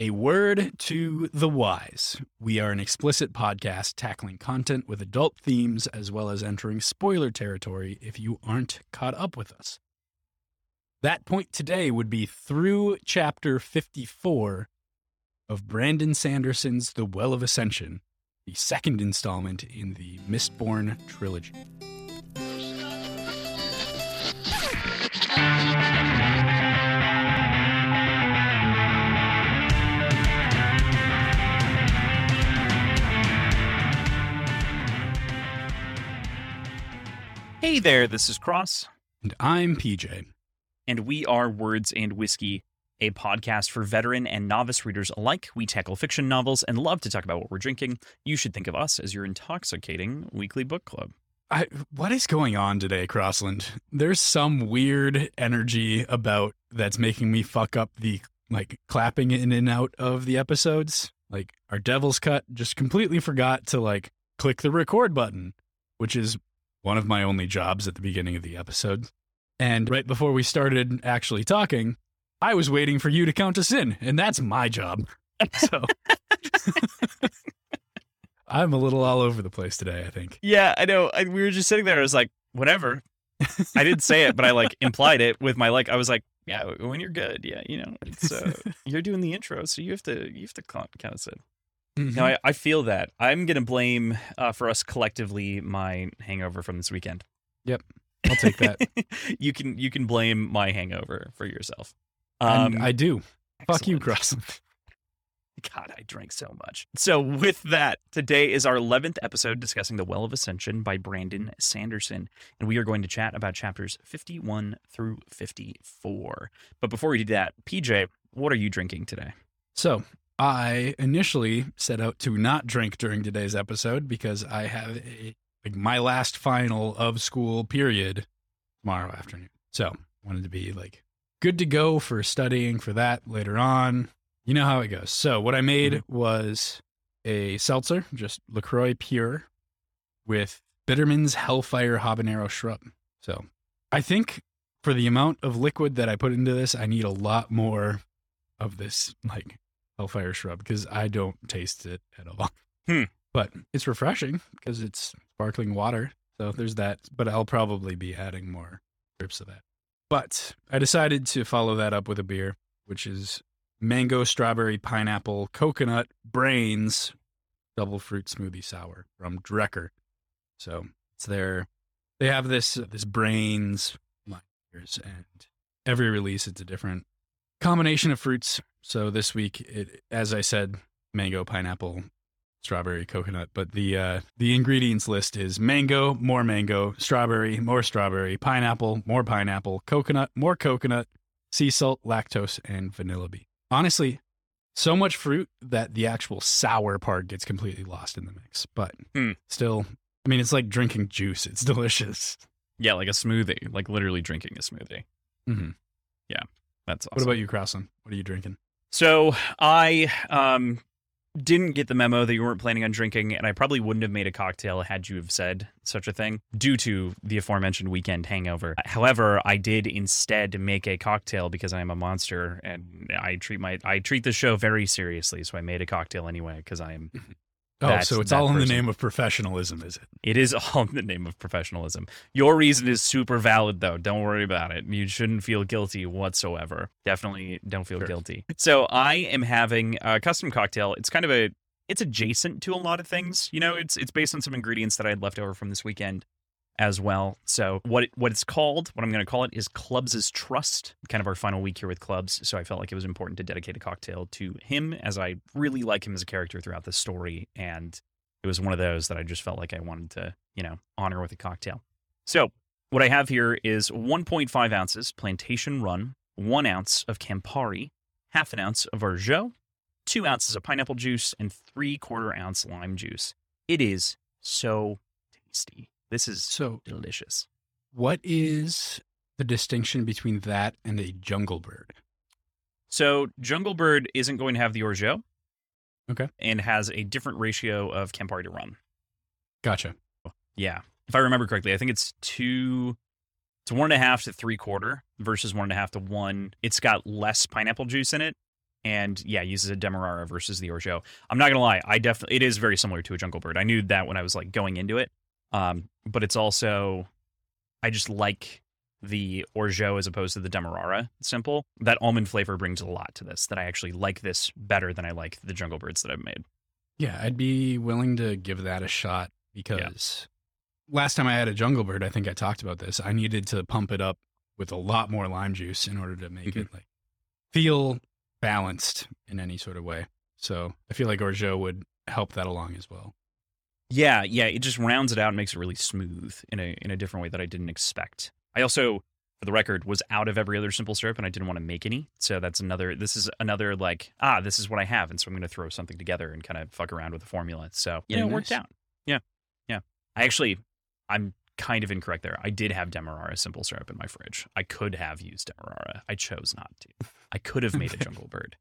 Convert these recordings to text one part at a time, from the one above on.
A word to the wise. We are an explicit podcast tackling content with adult themes as well as entering spoiler territory if you aren't caught up with us. That point today would be through chapter 54 of Brandon Sanderson's The Well of Ascension, the second installment in the Mistborn trilogy. Hey there, this is Cross, And I'm PJ. and we are Words and Whiskey, a podcast for veteran and novice readers alike. We tackle fiction novels and love to talk about what we're drinking. You should think of us as your intoxicating weekly book club. I, what is going on today, Crossland? There's some weird energy about that's making me fuck up the like clapping in and out of the episodes. Like our Devil's Cut just completely forgot to like click the record button, which is one of my only jobs at the beginning of the episode. And right before we started actually talking, I was waiting for you to count us in, and that's my job. So I'm a little all over the place today, I think. Yeah, I know. I, we were just sitting there. I was like, whatever. I didn't say it, but I like implied it with my like. I was like, yeah, when you're good, yeah, you know, it's uh, you're doing the intro, so you have to you have to count, count us in. No, I, I feel that. I'm gonna blame uh, for us collectively my hangover from this weekend. Yep. I'll take that. you can you can blame my hangover for yourself. and Um, I do. Fuck you, excellent. Crossland. God, I drank so much. So, with that, today is our 11th episode discussing The Well of Ascension by Brandon Sanderson. And we are going to chat about chapters 51 through 54. But before we do that, PJ, what are you drinking today? So I initially set out to not drink during today's episode because I have a like my last final of school period tomorrow afternoon. So wanted to be like good to go for studying for that later on. You know how it goes. So what I made mm-hmm. was a seltzer, just LaCroix pure with Bittermens Hellfire Habanero Shrub. So I think for the amount of liquid that I put into this, I need a lot more of this like Hellfire Shrub because I don't taste it at all. Hmm. But it's refreshing because it's sparkling water. So there's that. But I'll probably be adding more drips of that. But I decided to follow that up with a beer, which is mango, strawberry, pineapple, coconut, brains, double fruit smoothie sour from Drekker. So it's their, they have this, this brains line and every release it's a different combination of fruits. So this week, it, as I said, mango, pineapple, strawberry, coconut. But the uh, the ingredients list is mango, more mango, strawberry, more strawberry, pineapple, more pineapple, coconut, more coconut, sea salt, lactose, and vanilla bean. Honestly, so much fruit that the actual sour part gets completely lost in the mix. But Hmm. still, I mean, it's like drinking juice. It's delicious. Yeah, like a smoothie, like literally drinking a smoothie. hmm Yeah, That's awesome. What about you, Crossan? What are you drinking? So I um didn't get the memo that you weren't planning on drinking, and I probably wouldn't have made a cocktail had you have said such a thing due to the aforementioned weekend hangover. However, I did instead make a cocktail because I am a monster and I treat my I treat the show very seriously. So I made a cocktail anyway because I am. Oh, so it's all in the name of professionalism, is it? It is all in the name of professionalism. Your reason is super valid though. Don't worry about it. You shouldn't feel guilty whatsoever. Definitely don't feel Sure. guilty. So I am having a custom cocktail. It's kind of a it's adjacent to a lot of things. You know, it's it's based on some ingredients that I had left over from this weekend as well. So what it, what it's called, what I'm going to call it is Clubs' Trust. Kind of our final week here with Clubs, so I felt like it was important to dedicate a cocktail to him as I really like him as a character throughout the story and it was one of those that I just felt like I wanted to, you know, honor with a cocktail. So what I have here is 1.5 ounces plantation rum, one ounce of Campari, half an ounce of Orgeat, two ounces of pineapple juice, and three quarter ounce lime juice. It is so tasty. This is So, delicious. what is the distinction between that and a jungle bird? So Jungle Bird isn't going to have the Orgeat. Okay. And has a different ratio of Campari to rum. Gotcha. Oh, yeah. If I remember correctly, I think it's two it's one and a half to three quarter versus one and a half to one. It's got less pineapple juice in it and yeah, uses a Demerara versus the Orgeat. I'm not gonna lie, I definitely it is very similar to a Jungle Bird. I knew that when I was like going into it, um, but it's also I just like the Orgeat as opposed to the Demerara simple. That almond flavor brings a lot to this. That I actually like this better than I like the Jungle Birds that I've made. Yeah, I'd be willing to give that a shot because last time I had a Jungle Bird, I think I talked about this. I needed to pump it up with a lot more lime juice in order to make Mhm. it like feel balanced in any sort of way. So I feel like Orgeat would help that along as well. Yeah, yeah, it just rounds it out and makes it really smooth in a in a different way that I didn't expect. I also, for the record, was out of every other simple syrup and I didn't want to make any. So that's another. This is another like ah, this is what I have, and so I'm going to throw something together and kind of fuck around with the formula. So know, it worked out. Yeah, yeah. I actually, I'm kind of incorrect there. I did have Demerara simple syrup in my fridge. I could have used Demerara. I chose not to. I could have made a jungle bird.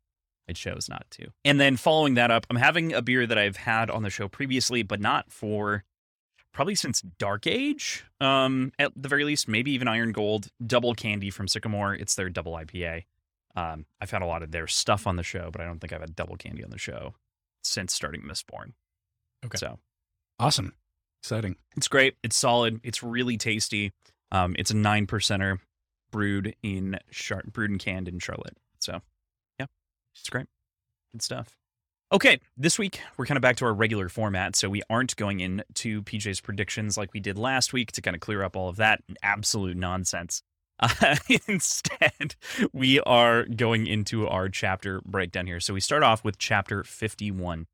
I chose not to. And then following that up, I'm having a beer that I've had on the show previously, but not for probably since Dark Age, um, at the very least, maybe even Iron Gold. Double Candy from Sycamore. It's their double IPA. Um, I've had a lot of their stuff on the show, but I don't think I've had Double Candy on the show since starting Mistborn. Okay. So Awesome. Exciting. it's great. It's solid. It's really tasty. Um, it's a nine percenter brewed in Char- brewed and canned in Charlotte. So it's great. Good stuff. Okay, this week we're kind of back to our regular format, so we aren't going into PJ's predictions like we did last week to kind of clear up all of that absolute nonsense. Uh, instead, we are going into our chapter breakdown here. So we start off with chapter 51.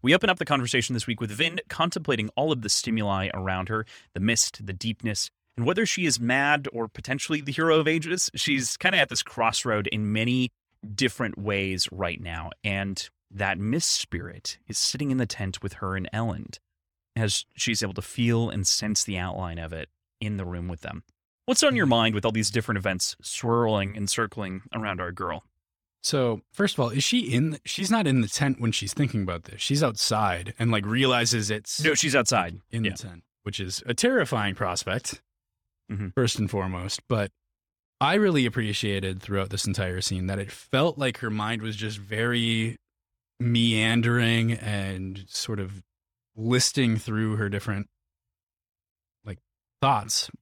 We open up the conversation this week with Vin contemplating all of the stimuli around her the mist, the deepness, and whether she is mad or potentially the hero of ages. She's kind of at this crossroad in many different ways right now. And that mist spirit is sitting in the tent with her and Elend as she's able to feel and sense the outline of it in the room with them. What's on your mind with all these different events swirling and circling around our girl? So first of all, is she in? The, She's not in the tent when she's thinking about this. She's outside and like realizes it's No, she's outside. in yeah. the tent, which is a terrifying prospect, Mhm. first and foremost. But I really appreciated throughout this entire scene that it felt like her mind was just very meandering and sort of listing through her different like thoughts.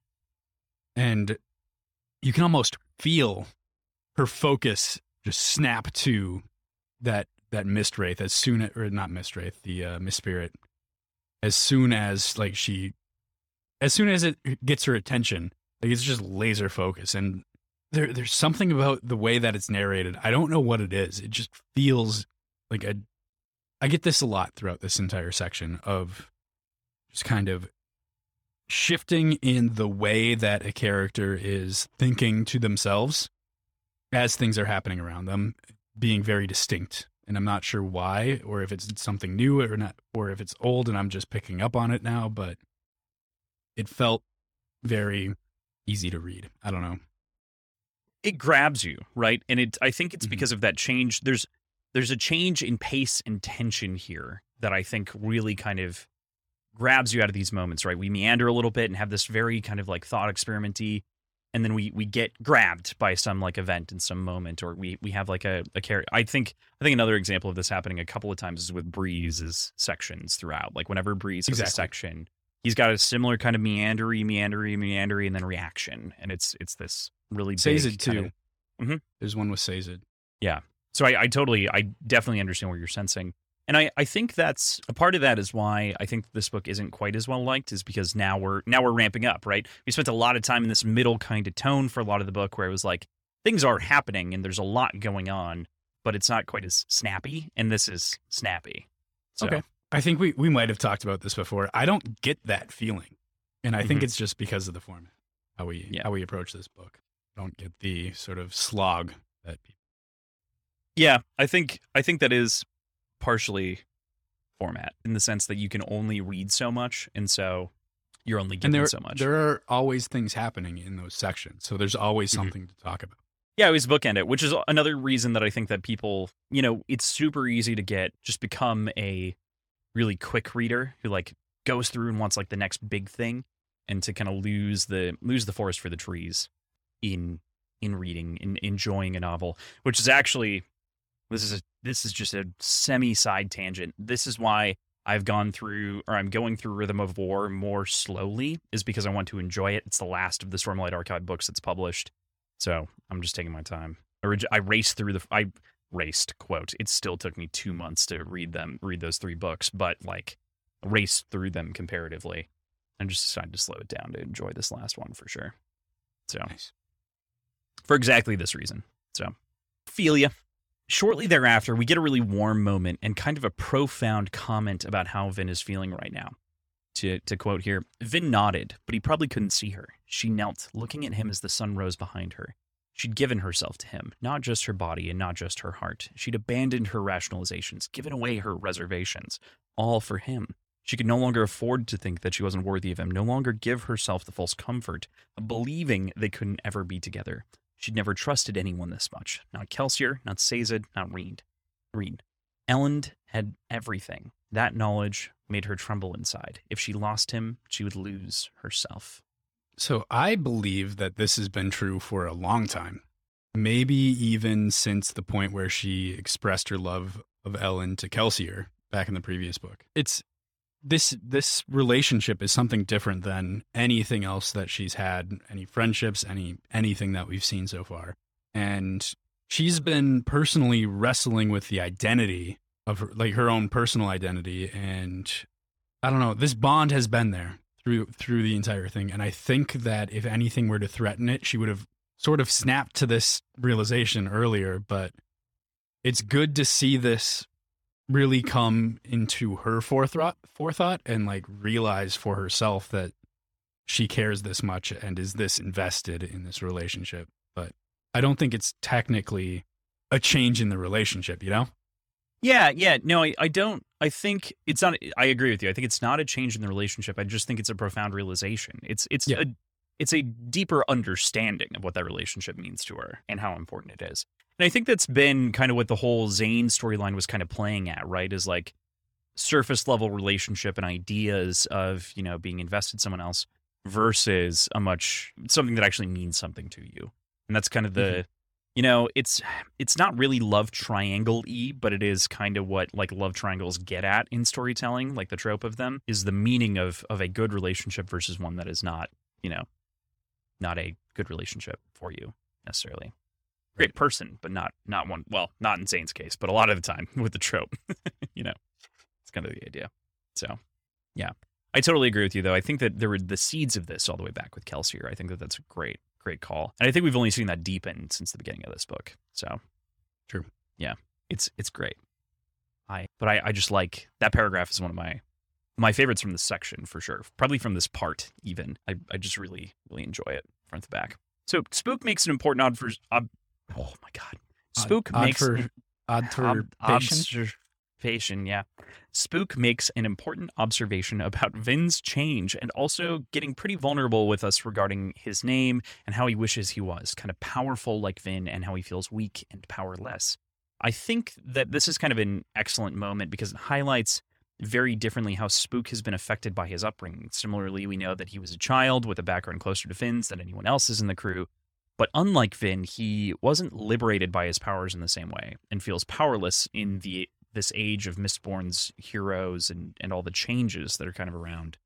And you can almost feel her focus just snap to that that mist wraith as soon as, or not mist wraith, the uh, mist spirit as soon as like she as soon as it gets her attention like it's just laser focus and there there's something about the way that it's narrated i don't know what it is it just feels like a i get this a lot throughout this entire section of just kind of shifting in the way that a character is thinking to themselves as things are happening around them being very distinct and I'm not sure why or if it's something new or not or if it's old and I'm just picking up on it now, but it felt very easy to read. I don't know. It grabs you right? And it i think it's Mhm. because of that change there's there's a change in pace and tension here that i think really kind of grabs you out of these moments right? We meander a little bit and have this very kind of like thought experimenty and then we we get grabbed by some like event in some moment or we we have like a, a character i think i think another example of this happening a couple of times is with breeze's sections throughout. Like whenever breeze has a section he's got a similar kind of meandery meandery meandery and then reaction and it's it's this really Sazed too. of- Mhm. There's one with Sazed. Yeah. So I, I totally, I definitely understand what you're sensing. And I, I think that's a part of that is why I think this book isn't quite as well liked is because now we're now we're ramping up, right? We spent a lot of time in this middle kind of tone for a lot of the book where it was like things are happening and there's a lot going on, but it's not quite as snappy. And this is snappy. So, Okay. I think we, we might have talked about this before. I don't get that feeling. And I think Mhm. it's just because of the format, how we Yeah. how we approach this book. I don't get the sort of slog that people Yeah, I think I think that is partially format in the sense that you can only read so much, and so you're only given there, so much. there are always things happening in those sections. So there's always Mhm. something to talk about. Yeah, it was bookend it, which is another reason that I think that people, you know, it's super easy to get just become a really quick reader who like goes through and wants like the next big thing, and to kind of lose the lose the forest for the trees in in reading in enjoying a novel, which is actually this is a this is just a semi side tangent. This is why I've gone through or I'm going through Rhythm of War more slowly is because I want to enjoy it. It's the last of the Stormlight Archive books that's published. So I'm just taking my time. I raced through the I raced quote. It still took me two months to read them, read those three books, but like raced through them comparatively. I just decided to slow it down to enjoy this last one for sure. So Nice. For exactly this reason. So feel ya. Shortly thereafter, we get a really warm moment and kind of a profound comment about how Vin is feeling right now. To, to quote here, Vin nodded, but he probably couldn't see her. She knelt, looking at him as the sun rose behind her. She'd given herself to him, not just her body and not just her heart. She'd abandoned her rationalizations, given away her reservations, all for him. She could no longer afford to think that she wasn't worthy of him, no longer give herself the false comfort of believing they couldn't ever be together. She'd never trusted anyone this much. Not Kelsier, not Sazed, not Reen. Reen. Elend had everything. That knowledge made her tremble inside. If she lost him, she would lose herself. So I believe that this has been true for a long time. Maybe even since the point where she expressed her love of Elend to Kelsier back in the previous book. It's this this relationship is something different than anything else that she's had, any friendships, any anything that we've seen so far. And she's been personally wrestling with the identity of her, like her own personal identity. And I don't know, this bond has been there through through the entire thing. And I think that if anything were to threaten it, she would have sort of snapped to this realization earlier, but it's good to see this really come into her forethought forethought and like realize for herself that she cares this much and is this invested in this relationship but i don't think it's technically a change in the relationship you know Yeah, yeah. No, I, I don't. I think it's not. I agree with you. I think it's not a change in the relationship. I just think it's a profound realization. It's it's Yeah. a it's a deeper understanding of what that relationship means to her and how important it is. And I think that's been kind of what the whole Zane storyline was kind of playing at, right? Is like surface level relationship and ideas of you know being invested in someone else versus a much something that actually means something to you. And that's kind of the Mhm. you know it's it's not really love triangle e but it is kind of what like love triangles get at in storytelling like the trope of them is the meaning of of a good relationship versus one that is not you know not a good relationship for you necessarily great person but not not one well not in zane's case but a lot of the time with the trope you know it's kind of the idea. So yeah. I totally agree with you though. I think that there were the seeds of this all the way back with kelsier. I think that that's a great great call. And i think we've only seen that deepen since the beginning of this book. So True. yeah it's it's great. I but i i just like that paragraph is one of my my favorites from this section for sure. Probably from this part even. I, I just really really enjoy it front to back. So spook makes an important odd ob, oh my god. Spook odd makes for odd observation yeah. Spook makes an important observation about vin's change and also getting pretty vulnerable with us regarding his name and how he wishes he was kind of powerful like vin and how he feels weak and powerless. I think that this is kind of an excellent moment because it highlights very differently how spook has been affected by his upbringing. Similarly we know that he was a child with a background closer to vin's than anyone else's in the crew but unlike Vin, he wasn't liberated by his powers in the same way and feels powerless in the this age of Mistborn's heroes and, and all the changes that are kind of around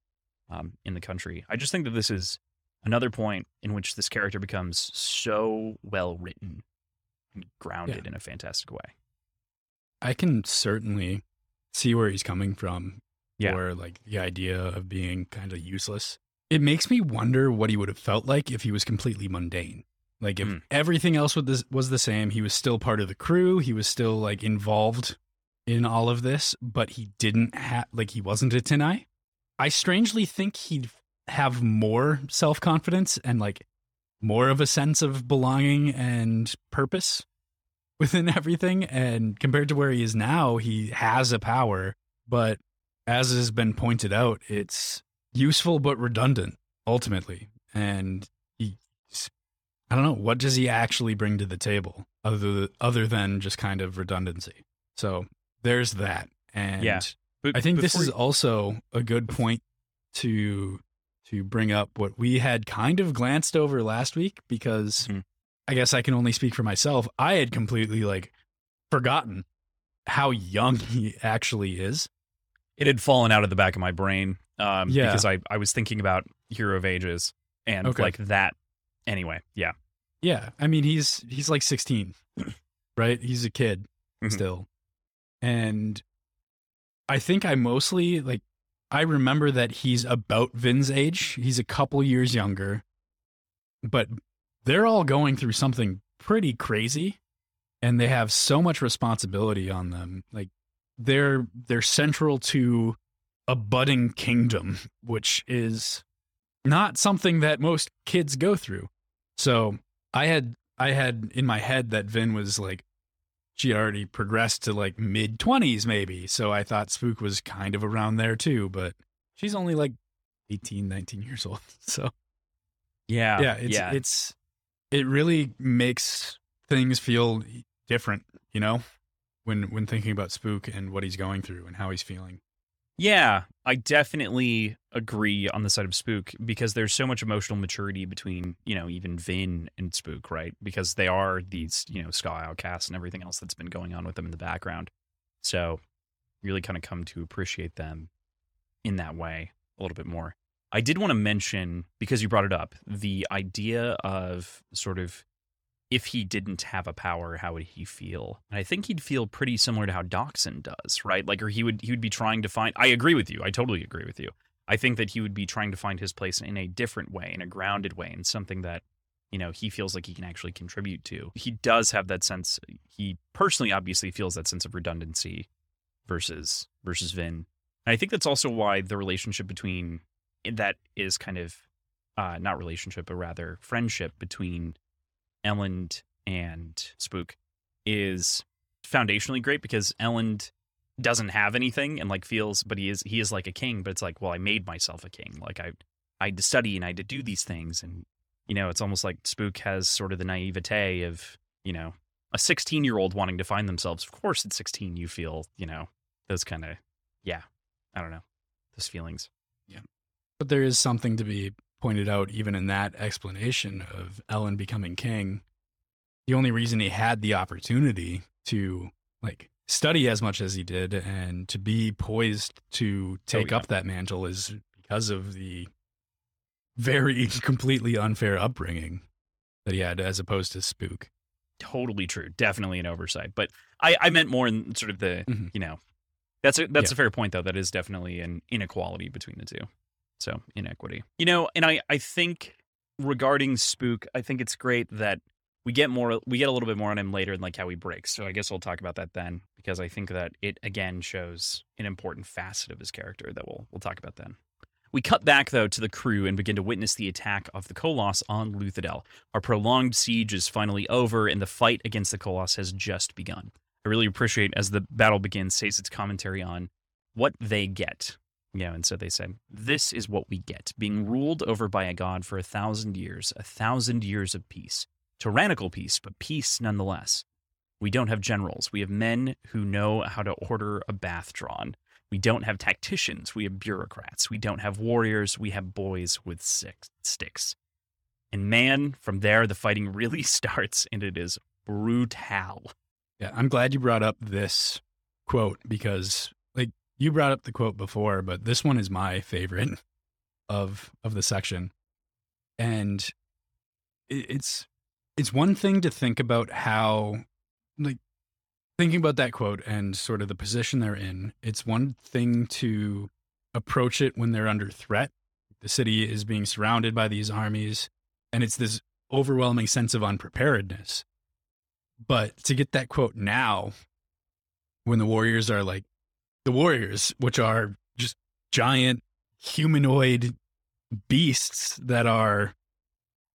um, in the country. I just think that this is another point in which this character becomes so well written and grounded in a fantastic way. I can certainly see where he's coming from. Yeah. Or like the idea of being kind of useless. It makes me wonder what he would have felt like if he was completely mundane. Like if Mm. everything else was the, was the same, he was still part of the crew, he was still like involved in all of this, but he didn't have like he wasn't a Tineye. I strangely think he'd have more self confidence and like more of a sense of belonging and purpose within everything. And compared to where he is now, he has a power, but as has been pointed out, it's useful but redundant ultimately. And I don't know, what does he actually bring to the table other other than just kind of redundancy? So there's that. And Yeah. But I think this is also a good point to to bring up what we had kind of glanced over last week because Mhm. I guess I can only speak for myself. I had completely like forgotten how young he actually is. It had fallen out of the back of my brain um, Yeah. because I, I was thinking about Hero of Ages and Okay. like that. Anyway, yeah. Yeah, I mean he's he's like 16, right? He's a kid Mhm. still. And I think I mostly like I remember that he's about Vin's age. He's a couple years younger. But they're all going through something pretty crazy and they have so much responsibility on them. Like they're they're central to a budding kingdom, which is not something that most kids go through. So I had I had in my head that Vin was like she already progressed to like mid 20s maybe. So I thought Spook was kind of around there too, but she's only like 18, 19 years old. So Yeah. yeah, it's yeah. it's it really makes things feel different, you know, when when thinking about Spook and what he's going through and how he's feeling. Yeah, I definitely agree on the side of Spook because there's so much emotional maturity between, you know, even Vin and Spook, right? Because they are these, you know, Skaa outcasts and everything else that's been going on with them in the background. So really kind of come to appreciate them in that way a little bit more. I did want to mention, because you brought it up, the idea of sort of if he didn't have a power, how would he feel? And I think he'd feel pretty similar to how Dockson does, right? Like, or he would he would be trying to find. I agree with you. I totally agree with you. I think that he would be trying to find his place in a different way, in a grounded way, in something that you know he feels like he can actually contribute to. He does have that sense. He personally, obviously, feels that sense of redundancy versus versus Vin. And I think that's also why the relationship between that is kind of uh, not relationship, but rather friendship between Elend and Spook is foundationally great because Elend doesn't have anything and like feels, but he is he is like a king. But it's like, well, I made myself a king. Like I I had to study and I had to do these things, and you know, it's almost like Spook has sort of the naivete of you know a 16 year old wanting to find themselves. Of course, at 16, you feel you know those kind of yeah, I don't know those feelings. Yeah but there is something to be pointed out, even in that explanation of Elend becoming king. The only reason he had the opportunity to like study as much as he did and to be poised to take yeah. up that mantle is because of the very completely unfair upbringing that he had as opposed to Spook. totally true. Definitely an oversight. But I, I meant more in sort of the, Mhm. you know, that's a that's Yeah. a fair point though. That is definitely an inequality between the two. So inequity. You know, and I I think regarding Spook, I think it's great that we get more we get a little bit more on him later and like how he breaks. So I guess we'll talk about that then because I think that it again shows an important facet of his character that we'll we'll talk about then. We cut back though to the crew and begin to witness the attack of the Koloss on Luthadel. Our prolonged siege is finally over, and the fight against the Koloss has just begun. I really appreciate as the battle begins, says its commentary on what they get. Know, and so they said, This is what we get being ruled over by a god for a thousand years, a thousand years of peace. Tyrannical peace, but peace nonetheless. We don't have generals. We have men who know how to order a bath drawn. We don't have tacticians. We have bureaucrats. We don't have warriors. We have boys with six sticks. And man, from there, the fighting really starts, and it is brutal. Yeah, I'm glad you brought up this quote because you brought up the quote before, but this one is my favorite of of the section. And it's it's one thing to think about how like thinking about that quote and sort of the position they're in. It's one thing to approach it when they're under threat. The city is being surrounded by these armies and it's this overwhelming sense of unpreparedness. But to get that quote now, when the Warriors are like the Warriors, which are just giant humanoid beasts that are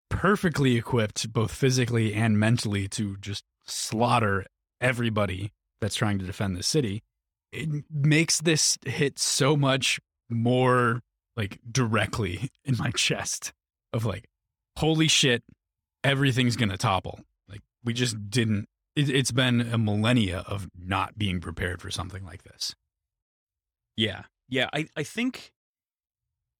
perfectly equipped, both physically and mentally, to just slaughter everybody that's trying to defend the city, it makes this hit so much more like directly in my chest of like, holy shit, everything's gonna topple. Like we just didn't. It, it's been a millennia of not being prepared for something like this. Yeah. Yeah, I, I think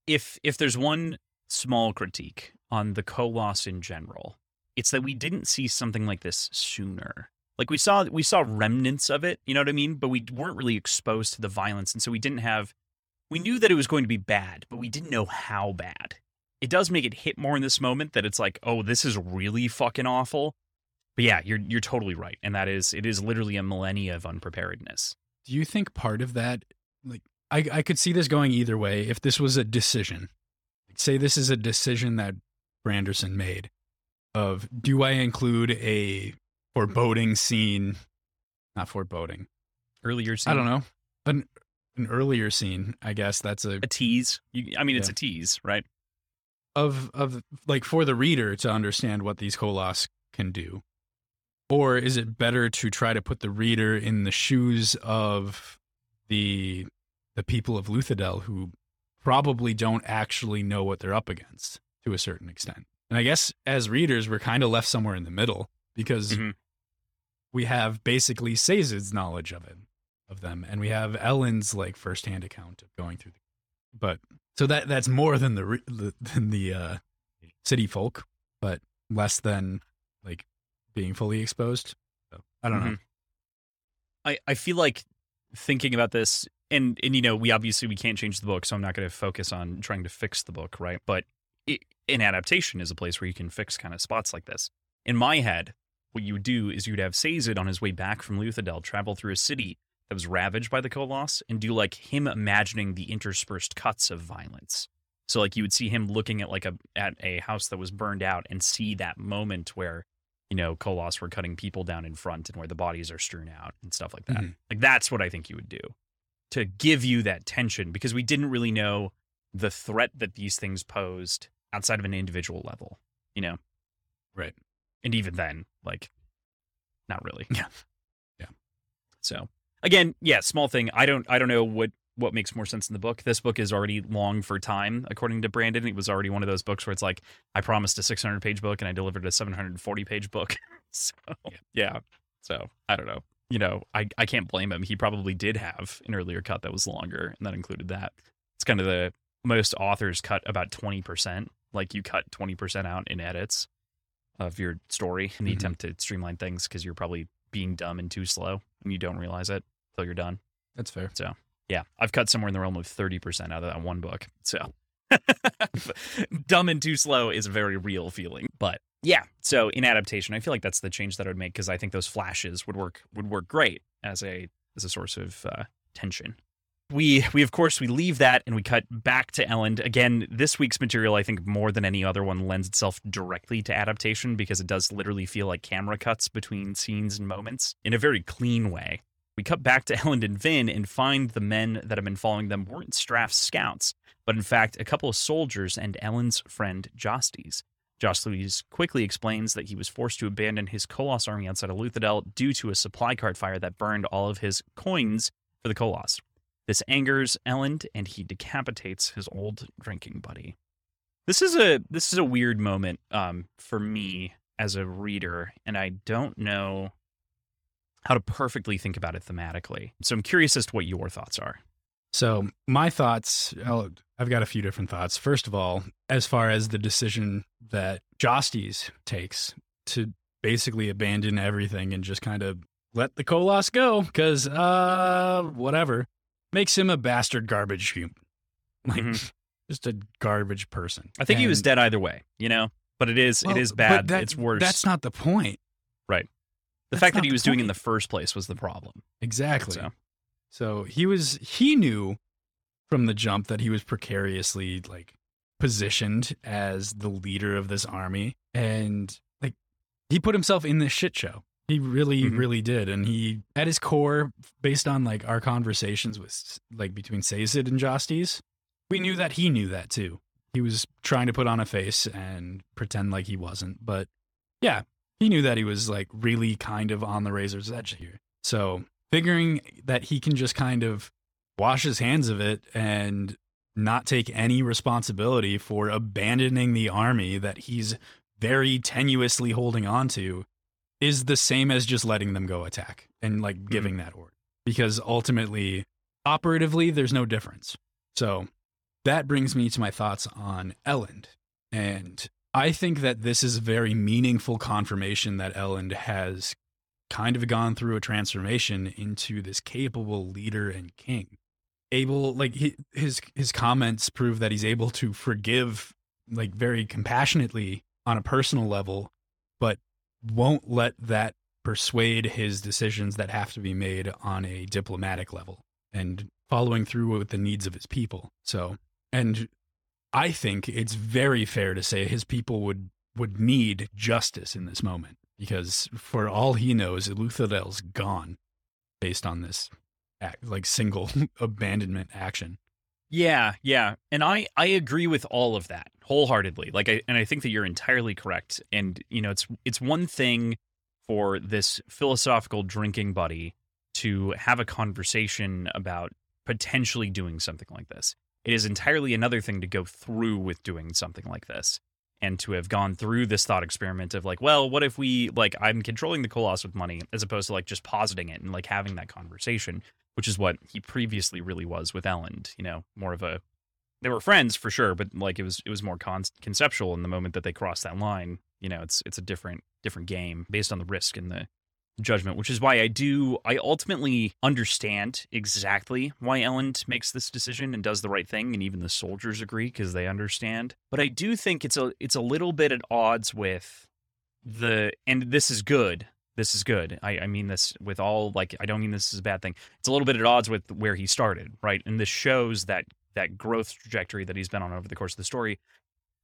if if there's one small critique on the Koloss in general, it's that we didn't see something like this sooner. Like we saw we saw remnants of it, you know what I mean? But we weren't really exposed to the violence, and so we didn't have. We knew that it was going to be bad, but we didn't know how bad. It does make it hit more in this moment that it's like, oh, this is really fucking awful. But yeah, you're you're totally right, and that is it is literally a millennia of unpreparedness. Do you think part of that, like, I, I could see this going either way if this was a decision? Say this is a decision that Branderson made of do I include a foreboding scene? Not foreboding. Earlier, scene, I don't know. An, an earlier scene, I guess that's a a tease. You, I mean, it's Yeah. a tease, right? of of like for the reader to understand what these Koloss can do or is it better to try to put the reader in the shoes of the the people of Luthadel who probably don't actually know what they're up against to a certain extent and i guess as readers we're kind of left somewhere in the middle because Mhm. we have basically Sazed's knowledge of it of them and we have Elend's like firsthand account of going through the but so that that's more than the the- than the uh, city folk, but less than like being fully exposed. So I don't know. Mhm. I, I feel like thinking about this and and you know we obviously we can't change the book so i'm not going to focus on trying to fix the book right but it, an adaptation is a place where you can fix kind of spots like this in my head what you would do is you'd have Sazed on his way back from Luthadel travel through a city that was ravaged by the Koloss and do like him imagining the interspersed cuts of violence so like you would see him looking at like a at a house that was burned out and see that moment where you know, Koloss were cutting people down in front and where the bodies are strewn out and stuff like that. Mhm. Like that's what I think you would do to give you that tension because we didn't really know the threat that these things posed outside of an individual level, you know? Right. And even then, like, not really. Yeah. Yeah. So again, yeah, small thing. I don't, I don't know what what makes more sense in the book. This book is already long for time, according to Brandon. It was already one of those books where it's like I promised a 600 page book and I delivered a 740 page book. so Yeah. yeah. So I don't know. You know, I, I can't blame him. He probably did have an earlier cut that was longer, and that included that. It's kind of the most authors cut about 20%. Like you cut 20% out in edits of your story in the Mhm. attempt to streamline things because you're probably being dumb and too slow and you don't realize it till you're done. That's fair. So, yeah, I've cut somewhere in the realm of 30% out of that one book. So dumb and too slow is a very real feeling. But yeah, so in adaptation, I feel like that's the change that I would make because I think those flashes would work would work great as a as a source of uh, tension. We we of course we leave that and we cut back to Elend. Again, this week's material I think more than any other one lends itself directly to adaptation because it does literally feel like camera cuts between scenes and moments in a very clean way. We cut back to Elend and Vin and find the men that have been following them weren't Straff's scouts, but in fact a couple of soldiers and Elend's friend Jastes. Jastes quickly explains that he was forced to abandon his Koloss army outside of Luthadel due to a supply cart fire that burned all of his coins for the Koloss. This angers Elend, and he decapitates his old drinking buddy. This is a this is a weird moment um, for me as a reader, and I don't know how to perfectly think about it thematically. So I'm curious as to what your thoughts are. So my thoughts, I'll- I've got a few different thoughts. First of all, as far as the decision that Jastes takes to basically abandon everything and just kind of let the Koloss go, because uh, whatever, makes him a bastard garbage human, like Mhm. just a garbage person. I think he was dead either way, you know. But it is Well, it is bad. that- it's worse. That's not the point. The that's fact that he was doing in the first place was the problem. Exactly. So So he was he knew from the jump that he was precariously like positioned as the leader of this army and like he put himself in this shit show. He really Mhm. really did and he at his core based on like our conversations with like between Sazed and Jastes, we knew that he knew that too. He was trying to put on a face and pretend like he wasn't, but yeah, he knew that he was like really kind of on the razor's edge here. So figuring that he can just kind of wash his hands of it and not take any responsibility for abandoning the army that he's very tenuously holding on to is the same as just letting them go attack and like hmm. giving that order. Because ultimately operatively there's no difference. So that brings me to my thoughts on Elend and I think that this is very meaningful confirmation that Elend has kind of gone through a transformation into this capable leader and king. Able like he, his his comments prove that he's able to forgive like very compassionately on a personal level, but won't let that persuade his decisions that have to be made on a diplomatic level and following through with the needs of his people. So, and I think it's very fair to say his people would would need justice in this moment because for all he knows, Eluthadel's gone based on this act, like single abandonment action. Yeah, yeah. And I I agree with all of that wholeheartedly. Like I and I think that you're entirely correct. And you know, it's it's one thing for this philosophical drinking buddy to have a conversation about potentially doing something like this. It is entirely another thing to go through with doing something like this and to have gone through this thought experiment of like, well, what if we like I'm controlling the Koloss with money as opposed to like just positing it and like having that conversation, which is what he previously really was with Elend, you know, more of a they were friends for sure, but like it was it was more con- conceptual in the moment that they crossed that line. You know, it's it's a different different game based on the risk and the judgment, which is why I do I ultimately understand exactly why Elend makes this decision and does the right thing, and even the soldiers agree because they understand. But I do think it's a it's a little bit at odds with the and this is good. This is good. I, I mean this with all like I don't mean this is a bad thing. It's a little bit at odds with where he started, right? And this shows that that growth trajectory that he's been on over the course of the story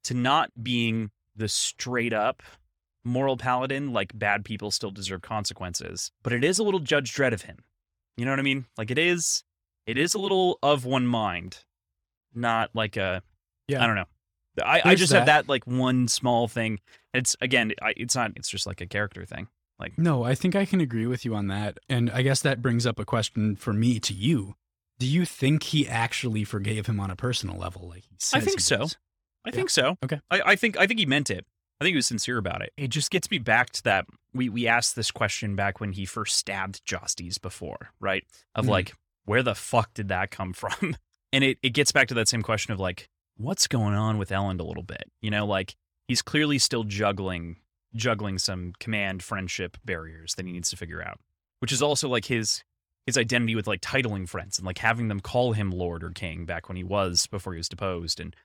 to not being the straight up moral paladin, like bad people still deserve consequences, but it is a little Judge Dredd of him. You know what I mean? Like it is, it is a little of one mind, not like a, yeah. I don't know. I, I just that. have that like one small thing. It's again, I, it's not. It's just like a character thing. Like no, I think I can agree with you on that, and I guess that brings up a question for me to you. Do you think he actually forgave him on a personal level? Like he says I think so. Does? I yeah. think so. Okay. I, I think I think he meant it. I think he was sincere about it. It just gets me back to that. We we asked this question back when he first stabbed Jastes before, right? Of mm like, where the fuck did that come from? and it, it gets back to that same question of like, what's going on with Elend a little bit? You know, like he's clearly still juggling juggling some command friendship barriers that he needs to figure out. Which is also like his his identity with like titling friends and like having them call him Lord or King back when he was before he was deposed and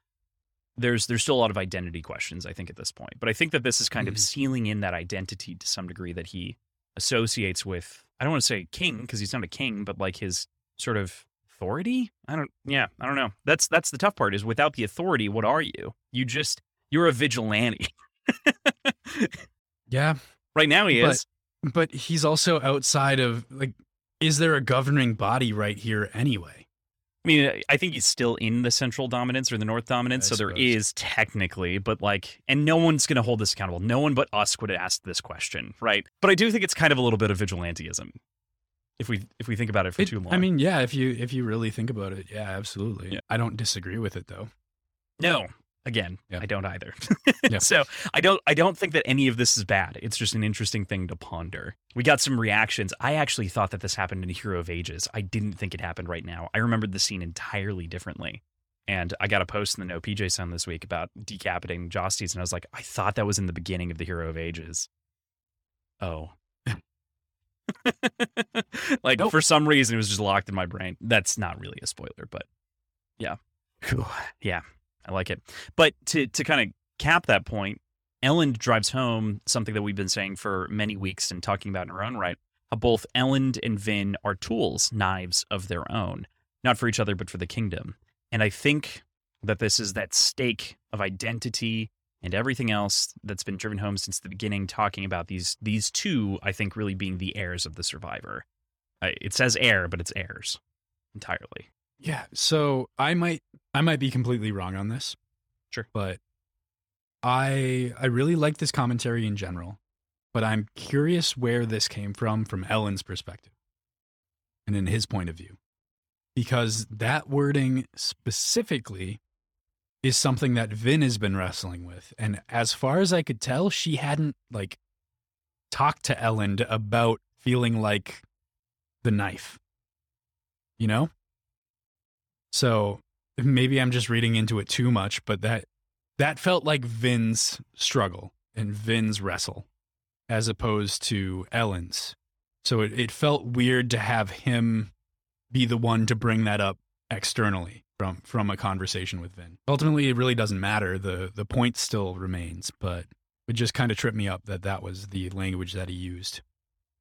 there's there's still a lot of identity questions I think at this point. But I think that this is kind mm-hmm. of sealing in that identity to some degree that he associates with I don't want to say king because he's not a king, but like his sort of authority. I don't yeah, I don't know. That's that's the tough part is without the authority, what are you? You just you're a vigilante. yeah. Right now he but, is. But he's also outside of like is there a governing body right here anyway? I mean, I think he's still in the central dominance or the north dominance, I so suppose. there is technically, but like, and no one's going to hold this accountable. No one but us would ask this question, right? But I do think it's kind of a little bit of vigilantism, if we if we think about it for it, too long. I mean, yeah, if you if you really think about it, yeah, absolutely. Yeah. I don't disagree with it though. No, Again, I don't either. So I don't I don't think that any of this is bad. It's just an interesting thing to ponder. We got some reactions. I actually thought that this happened in Hero of Ages. I didn't think it happened right now. I remembered the scene entirely differently. And I got a post in the No PJ Sun this week about decapitating Jastes, and I was like, I thought that was in the beginning of the Hero of Ages. Oh. like nope. for some reason it was just locked in my brain. That's not really a spoiler, but yeah. yeah. I like it. But to to kind of cap that point, Elend drives home something that we've been saying for many weeks and talking about in our own right. How both Elend and Vin are tools, knives of their own, not for each other but for the kingdom. And I think that this is that stake of identity and everything else that's been driven home since the beginning, talking about these these two, I think, really being the heirs of the survivor. It says heir, but it's heirs entirely. Yeah. So I might I might be completely wrong on this. Sure. But I I really like this commentary in general, but I'm curious where this came from from Elend's perspective and in his point of view. Because that wording specifically is something that Vin has been wrestling with. And as far as I could tell, she hadn't like talked to Elend about feeling like the knife. You know? So maybe I'm just reading into it too much, but that that felt like Vin's struggle and Vin's wrestle as opposed to Elend's. So it, it felt weird to have him be the one to bring that up externally from from a conversation with Vin. Ultimately, it really doesn't matter. the The point still remains, but it just kind of tripped me up that that was the language that he used.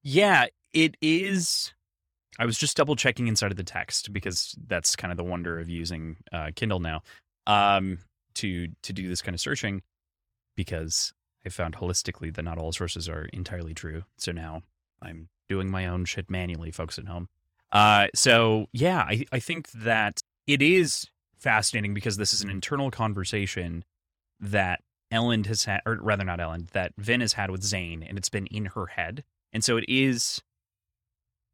Yeah, it is. I was just double checking inside of the text because that's kind of the wonder of using uh, Kindle now um, to to do this kind of searching because I found holistically that not all sources are entirely true. So now I'm doing my own shit manually, folks at home. Uh, so yeah, I, I think that it is fascinating because this is an internal conversation that Elend has had, or rather not Elend, that Vin has had with Zane, and it's been in her head. And so it is,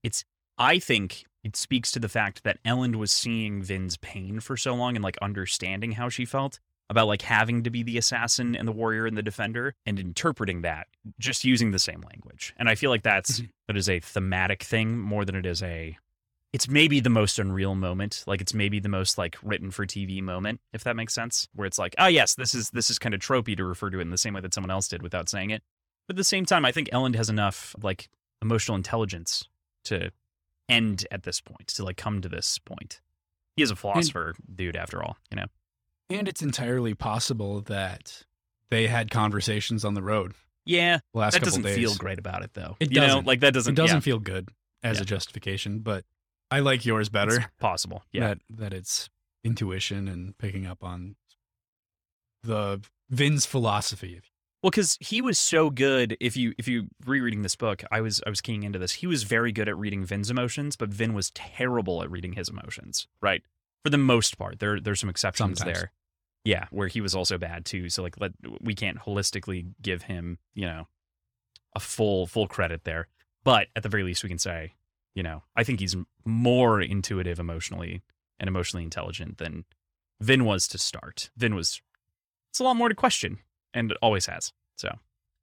it's, I think it speaks to the fact that Elend was seeing Vin's pain for so long and like understanding how she felt about like having to be the assassin and the warrior and the defender and interpreting that just using the same language. And I feel like that's Mhm. that is a thematic thing more than it is a it's maybe the most unreal moment. Like it's maybe the most like written for TV moment, if that makes sense. Where it's like, oh yes, this is this is kind of tropey to refer to it in the same way that someone else did without saying it. But at the same time, I think Elend has enough like emotional intelligence to end at this point, to like come to this point. He is a philosopher, dude, after all, you know. And it's entirely possible that they had conversations on the road Yeah, the last that couple doesn't days. feel great about it though. It you doesn't. like that doesn't It doesn't yeah, feel good as Yeah. a justification, but I like yours it's better. possible. Yeah. That that it's intuition and picking up on the Vin's philosophy. Well, because he was so good. If you if you rereading this book, I was I was keying into this. He was very good at reading Vin's emotions, but Vin was terrible at reading his emotions. Right, for the most part. There there's some exceptions Sometimes. there. Yeah, where he was also bad too. So like, let we can't holistically give him you know a full full credit there. But at the very least, we can say you know I think he's more intuitive emotionally and emotionally intelligent than Vin was to start. Vin was it's a lot more to question and always has. So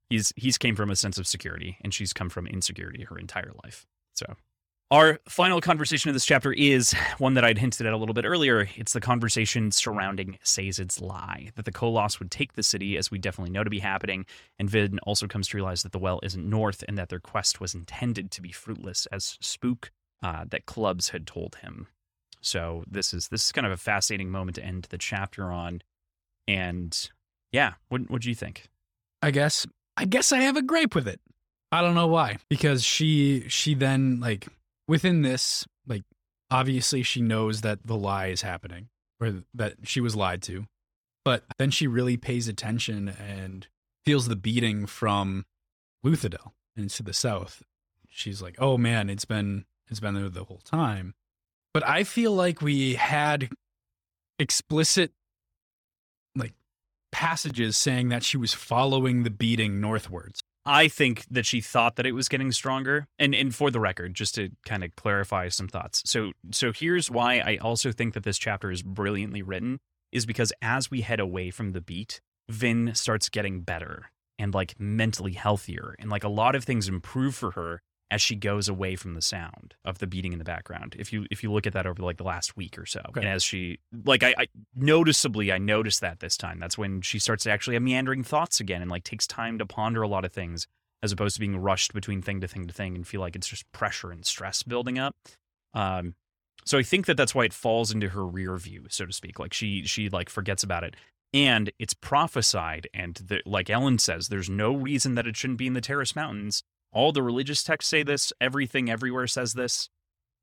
he's he's came from a sense of security and she's come from insecurity her entire life. So our final conversation of this chapter is one that I'd hinted at a little bit earlier. It's the conversation surrounding Sazed's lie that the Koloss would take the city, as we definitely know to be happening. And Vin also comes to realize that the well isn't north and that their quest was intended to be fruitless, as Spook uh, that clubs had told him. So this is this is kind of a fascinating moment to end the chapter on. And yeah, what what do you think? I guess I guess I have a gripe with it. I don't know why. Because she she then like within this like obviously she knows that the lie is happening or that she was lied to. But then she really pays attention and feels the beating from Luthadel and to the south. She's like, "Oh man, it's been it's been there the whole time." But I feel like we had explicit passages saying that she was following the beating northwards. I think that she thought that it was getting stronger. And and for the record, just to kind of clarify some thoughts. So so here's why I also think that this chapter is brilliantly written is because as we head away from the beat, Vin starts getting better and like mentally healthier and like a lot of things improve for her as she goes away from the sound of the beating in the background. If you if you look at that over like the last week or so, Okay. and as she like I, I noticeably I noticed that this time. That's when she starts to actually have meandering thoughts again and like takes time to ponder a lot of things as opposed to being rushed between thing to thing to thing and feel like it's just pressure and stress building up. Um, so I think that that's why it falls into her rear view, so to speak. Like she she like forgets about it, and it's prophesied. And the, like Elend says, there's no reason that it shouldn't be in the Terris Mountains. All the religious texts say this. Everything everywhere says this.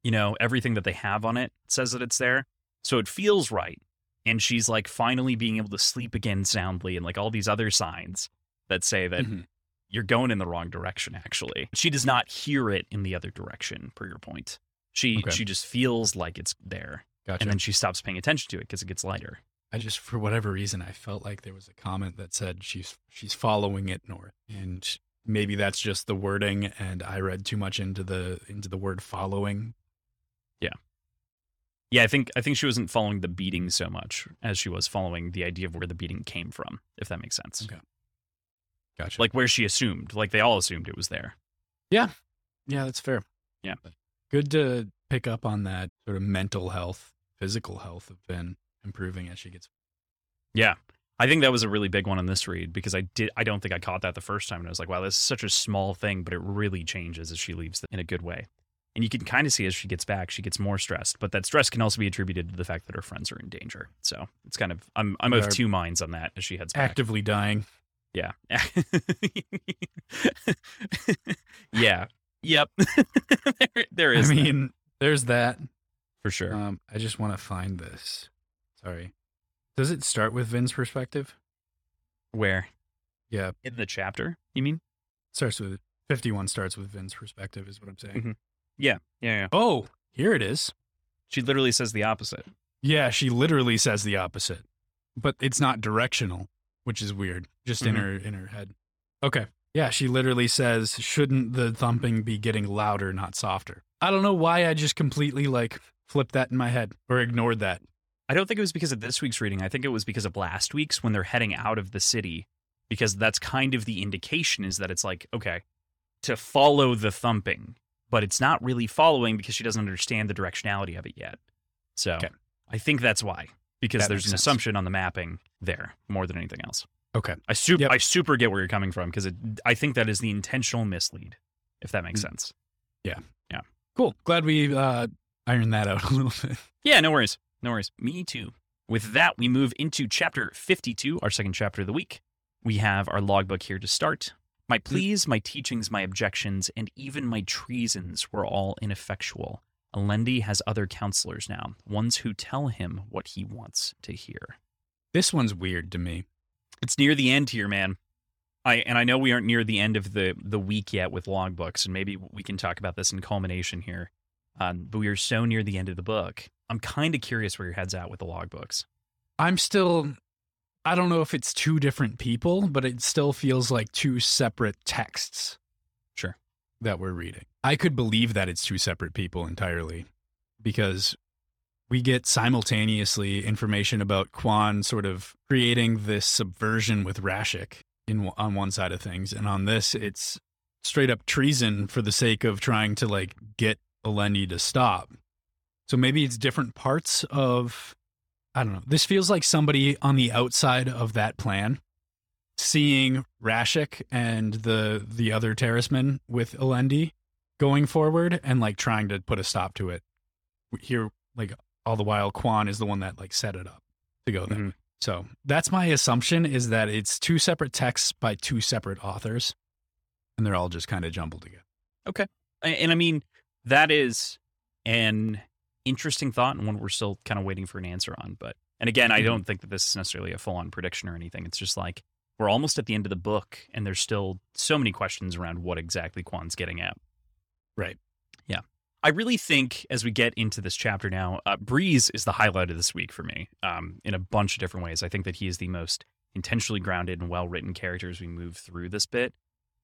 You know, everything that they have on it says that it's there. So it feels right. And she's like finally being able to sleep again soundly, and like all these other signs that say that Mhm. you're going in the wrong direction actually she does not hear it in the other direction per your point she Okay. she just feels like it's there Gotcha. and then she stops paying attention to it because it gets lighter I just for whatever reason I felt like there was a comment that said she's she's following it north. And maybe that's just the wording and I read too much into the into the word following. yeah Yeah, i think i think she wasn't following the beating so much as she was following the idea of where the beating came from if that makes sense Okay. Gotcha. like where she assumed like they all assumed it was there yeah, Yeah, that's fair. Yeah. Good to pick up on that sort of mental health, physical health of Ben improving as she gets yeah I think that was a really big one on this read because I did I don't think I caught that the first time and I was like, wow, this is such a small thing, but it really changes as she leaves in a good way. And you can kind of see as she gets back, she gets more stressed. But that stress can also be attributed to the fact that her friends are in danger. So it's kind of I'm I'm of two minds on that as she heads back. Actively dying. Yeah. yeah. Yep. there, there is. I that, mean, there's that. for sure. Um, I just want to find this. Sorry. Does it start with Vin's perspective? Where Yeah, in the chapter? You mean? starts with 51 starts with Vin's perspective is what I'm saying. Mhm. Yeah. Yeah. Yeah. Oh, here it is. She literally says the opposite. Yeah, she literally says the opposite. But it's not directional, which is weird. Just in Mhm. her in her head. Okay. Yeah, she literally says, "Shouldn't the thumping be getting louder, not softer?" I don't know why I just completely like flipped that in my head or ignored that. I don't think it was because of this week's reading. I think it was because of last week's when they're heading out of the city, because that's kind of the indication is that it's like, okay, to follow the thumping, but it's not really following because she doesn't understand the directionality of it yet. So Okay. I think that's why, because That there's an sense. assumption on the mapping there more than anything else. Okay. I super, Yep. I super get where you're coming from because I think that is the intentional mislead, if that makes Mm. sense. Yeah. Yeah. Cool. Glad we uh ironed that out a little bit. Yeah, no worries. No worries. Me too. With that, we move into chapter 52, our second chapter of the week. We have our logbook here to start. My mm. pleas, my teachings, my objections, and even my treasons were all ineffectual. Alendi has other counselors now, ones who tell him what he wants to hear. This one's weird to me. It's near the end here, man. I and I know we aren't near the end of the the week yet with logbooks, and maybe we can talk about this in culmination here. Um, but we are so near the end of the book. I'm kind of curious where your head's at with the logbooks. I'm still I don't know if it's two different people, but it still feels like two separate texts. Sure. That we're reading. I could believe that it's two separate people entirely because we get simultaneously information about Kwaan sort of creating this subversion with Rashik in on one side of things and on this it's straight up treason for the sake of trying to like get Alendi to stop. So maybe it's different parts of I don't know. This feels like somebody on the outside of that plan seeing Rashik and the the other terrismen with Alendi going forward and like trying to put a stop to it. Here like all the while Kwaan is the one that like set it up to go there. Mhm. So that's my assumption is that it's two separate texts by two separate authors and they're all just kind of jumbled together. And, and I mean, that is an interesting thought and one we're still kind of waiting for an answer on. But and again, I Mhm. don't think that this is necessarily a full on prediction or anything. It's just like we're almost at the end of the book, and there's still so many questions around what exactly Kwaan's getting at. Right. Yeah. I really think as we get into this chapter now, uh, Breeze is the highlight of this week for me um, in a bunch of different ways. I think that he is the most intentionally grounded and well written character as we move through this bit.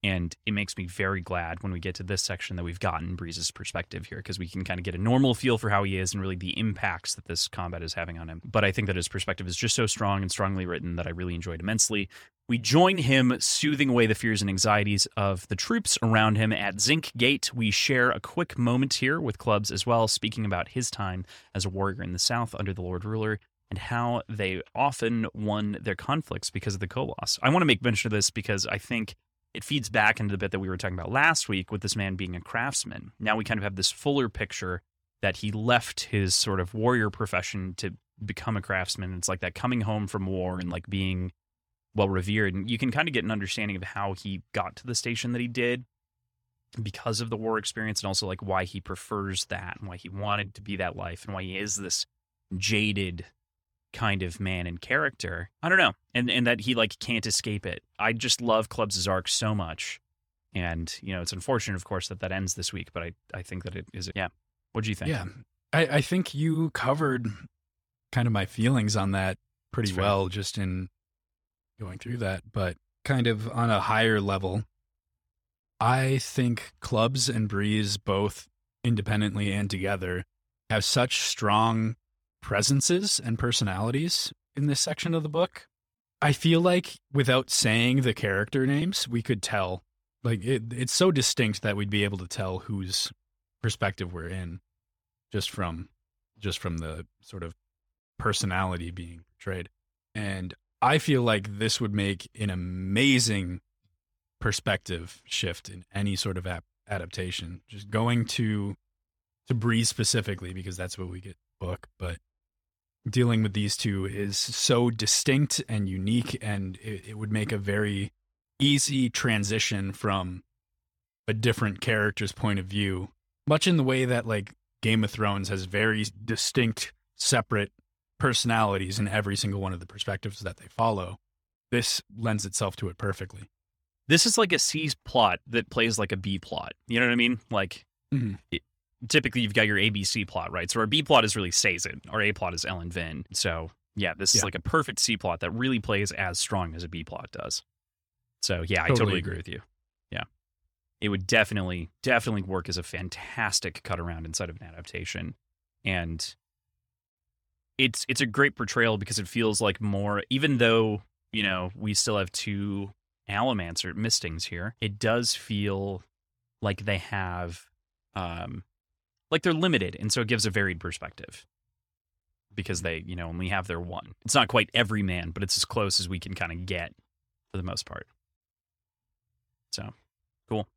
And it makes me very glad when we get to this section that we've gotten Breeze's perspective here because we can kind of get a normal feel for how he is and really the impacts that this combat is having on him. But I think that his perspective is just so strong and strongly written that I really enjoyed immensely. We join him soothing away the fears and anxieties of the troops around him at Zinc Gate. We share a quick moment here with Clubs as well, speaking about his time as a warrior in the South under the Lord Ruler and how they often won their conflicts because of the Koloss. I want to make mention of this because I think it feeds back into the bit that we were talking about last week with this man being a craftsman. Now we kind of have this fuller picture that he left his sort of warrior profession to become a craftsman. It's like that coming home from war and like being well revered. And you can kind of get an understanding of how he got to the station that he did because of the war experience and also like why he prefers that and why he wanted to be that life and why he is this jaded kind of man and character. I don't know. And and that he like can't escape it. I just love Clubs' arc so much. And, you know, it's unfortunate of course that that ends this week, but I I think that it is yeah. What do you think? Yeah. I, I think you covered kind of my feelings on that pretty That's fair. well just in going through that. But kind of on a higher level, I think clubs and breeze both independently and together have such strong presences and personalities in this section of the book. I feel like without saying the character names, we could tell. Like it, it's so distinct that we'd be able to tell whose perspective we're in just from just from the sort of personality being portrayed. And I feel like this would make an amazing perspective shift in any sort of ap- adaptation. Just going to to Breeze specifically because that's what we get book, but dealing with these two is so distinct and unique, and it, it would make a very easy transition from a different character's point of view, much in the way that like Game of Thrones has very distinct, separate personalities in every single one of the perspectives that they follow. This lends itself to it perfectly. This is like a C plot that plays like a B plot. You know what I mean? Like, Mhm. it- typically you've got your ABC plot, right? So our B plot is really Sazed. Our A plot is Elend Vin. So yeah, this is like a perfect C plot that really plays as strong as a B plot does. So yeah, I Totally totally agree. agree with you. Yeah. It would definitely, definitely work as a fantastic cut around inside of an adaptation. And it's it's a great portrayal because it feels like more even though, you know, we still have two Allomancer mistings here, it does feel like they have um like they're limited and so it gives a varied perspective. Because they you know only have their one. It's not quite every man but it's as close as we can kind of get for the most part. So cool.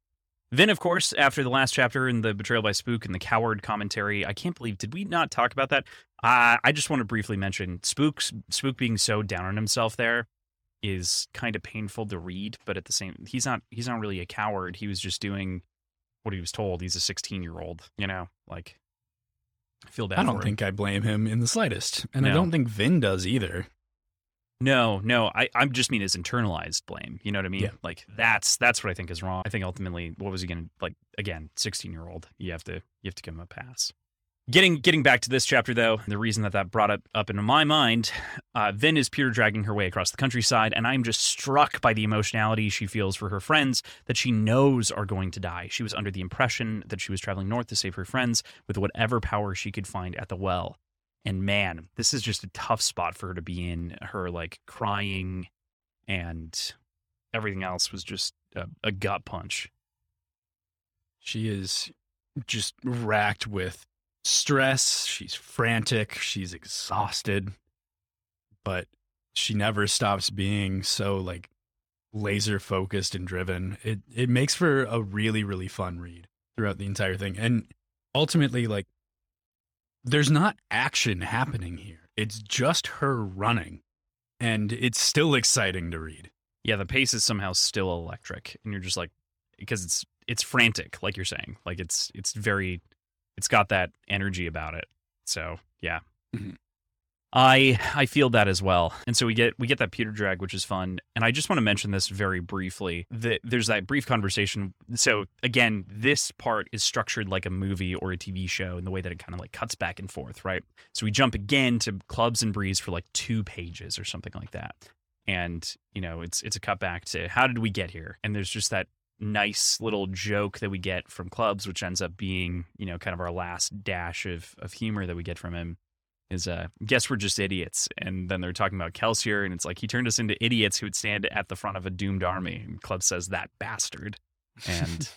Then of course after the last chapter in the betrayal by spook and the coward commentary i can't believe did we not talk about that? Uh, i just want to briefly mention spook's spook being so down on himself there is kind of painful to read but at the same he's not he's not really a coward. He was just doing what he was told he's a 16 year old you know like I feel bad I don't think I blame him in the slightest. And I don't think Vin does either. No, no, I, I just mean his internalized blame. You know what I mean? Yeah. Like that's that's what I think is wrong. I think ultimately, what was he gonna like? Again, sixteen year old, you have to you have to give him a pass. Getting getting back to this chapter though, the reason that that brought up up into my mind, uh, Vin is pewter dragging her way across the countryside, and I'm just struck by the emotionality she feels for her friends that she knows are going to die. She was under the impression that she was traveling north to save her friends with whatever power she could find at the well. And man, this is just a tough spot for her to be in. Her like crying and everything else was just a, a gut punch. She is just racked with stress. She's frantic. She's exhausted. But she never stops being so like laser focused and driven. It it makes for a really really fun read throughout the entire thing. And ultimately like there's not action happening here. It's just her running. And it's still exciting to read. Yeah, the pace is somehow still electric, and you're just like because it's it's frantic, like you're saying. Like it's it's very it's got that energy about it. So yeah. Mhm. I I feel that as well. And so we get we get that pewter drag, which is fun. And I just want to mention this very briefly. That there's that brief conversation. So again, this part is structured like a movie or a TV show in the way that it kind of like cuts back and forth, right? So we jump again to clubs and breeze for like two pages or something like that. And, you know, it's it's a cut back to how did we get here? And there's just that nice little joke that we get from clubs, which ends up being, you know, kind of our last dash of of humor that we get from him is uh guess we're just idiots. And then they're talking about kelsier and it's like he turned us into idiots who would stand at the front of a doomed army. And club says that bastard. And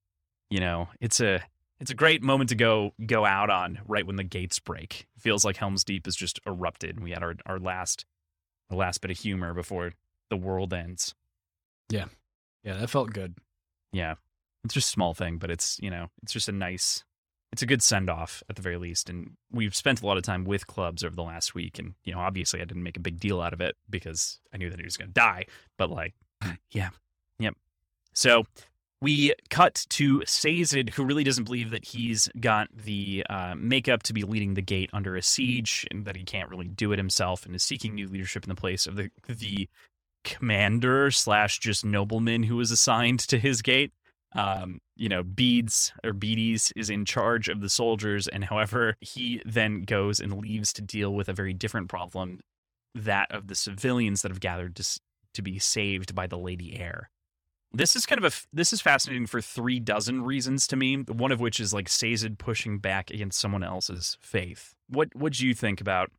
you know it's a it's a great moment to go go out on right when the gates break. Feels like helms deep has just erupted and we had our our last our last bit of humor before the world ends. Yeah. Yeah, that felt good. Yeah. It's just a small thing but it's you know it's just a nice it's a good send off at the very least and we've spent a lot of time with clubs over the last week and you know obviously i didn't make a big deal out of it because i knew that he was going to die but like yeah yep. So we cut to Sazed, who really doesn't believe that he's got the uh, makeup to be leading the gate under a siege, and that he can't really do it himself, and is seeking new leadership in the place of the the commander slash just nobleman who was assigned to his gate. Um, you know, Beads or Beaties is in charge of the soldiers, and however, he then goes and leaves to deal with a very different problem, that of the civilians that have gathered to to be saved by the Lady Heir. This is kind of a this is fascinating for three dozen reasons to me. One of which is like Sazed pushing back against someone else's faith. What what do you think about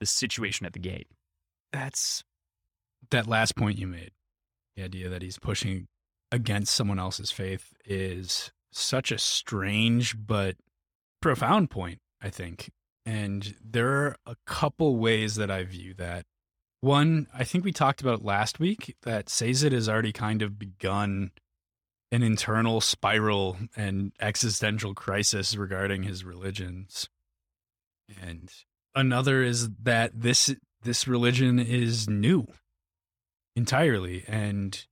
the situation at the gate? That's that last point you made. The idea that he's pushing against someone else's faith is such a strange but profound point, I think. And there are a couple ways that I view that. One, I think we talked about last week that Sazed has already kind of begun an internal spiral and existential crisis regarding his religions. And another is that this this religion is new entirely and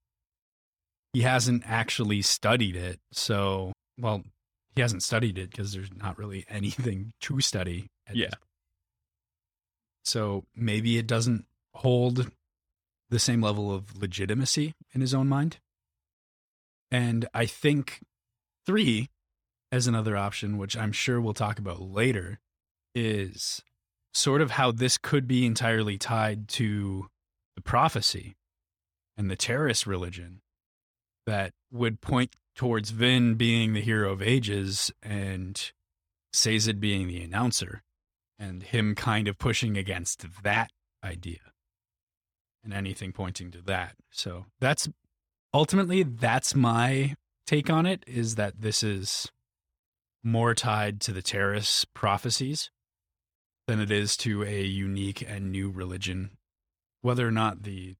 he hasn't actually studied it. So, well, he hasn't studied it because there's not really anything to study. Yeah. So maybe it doesn't hold the same level of legitimacy in his own mind. And I think three, as another option, which I'm sure we'll talk about later, is sort of how this could be entirely tied to the prophecy and the Terris religion that would point towards Vin being the hero of ages and Sazed being the announcer and him kind of pushing against that idea and anything pointing to that. So that's ultimately that's my take on it is that this is more tied to the Terris prophecies than it is to a unique and new religion whether or not the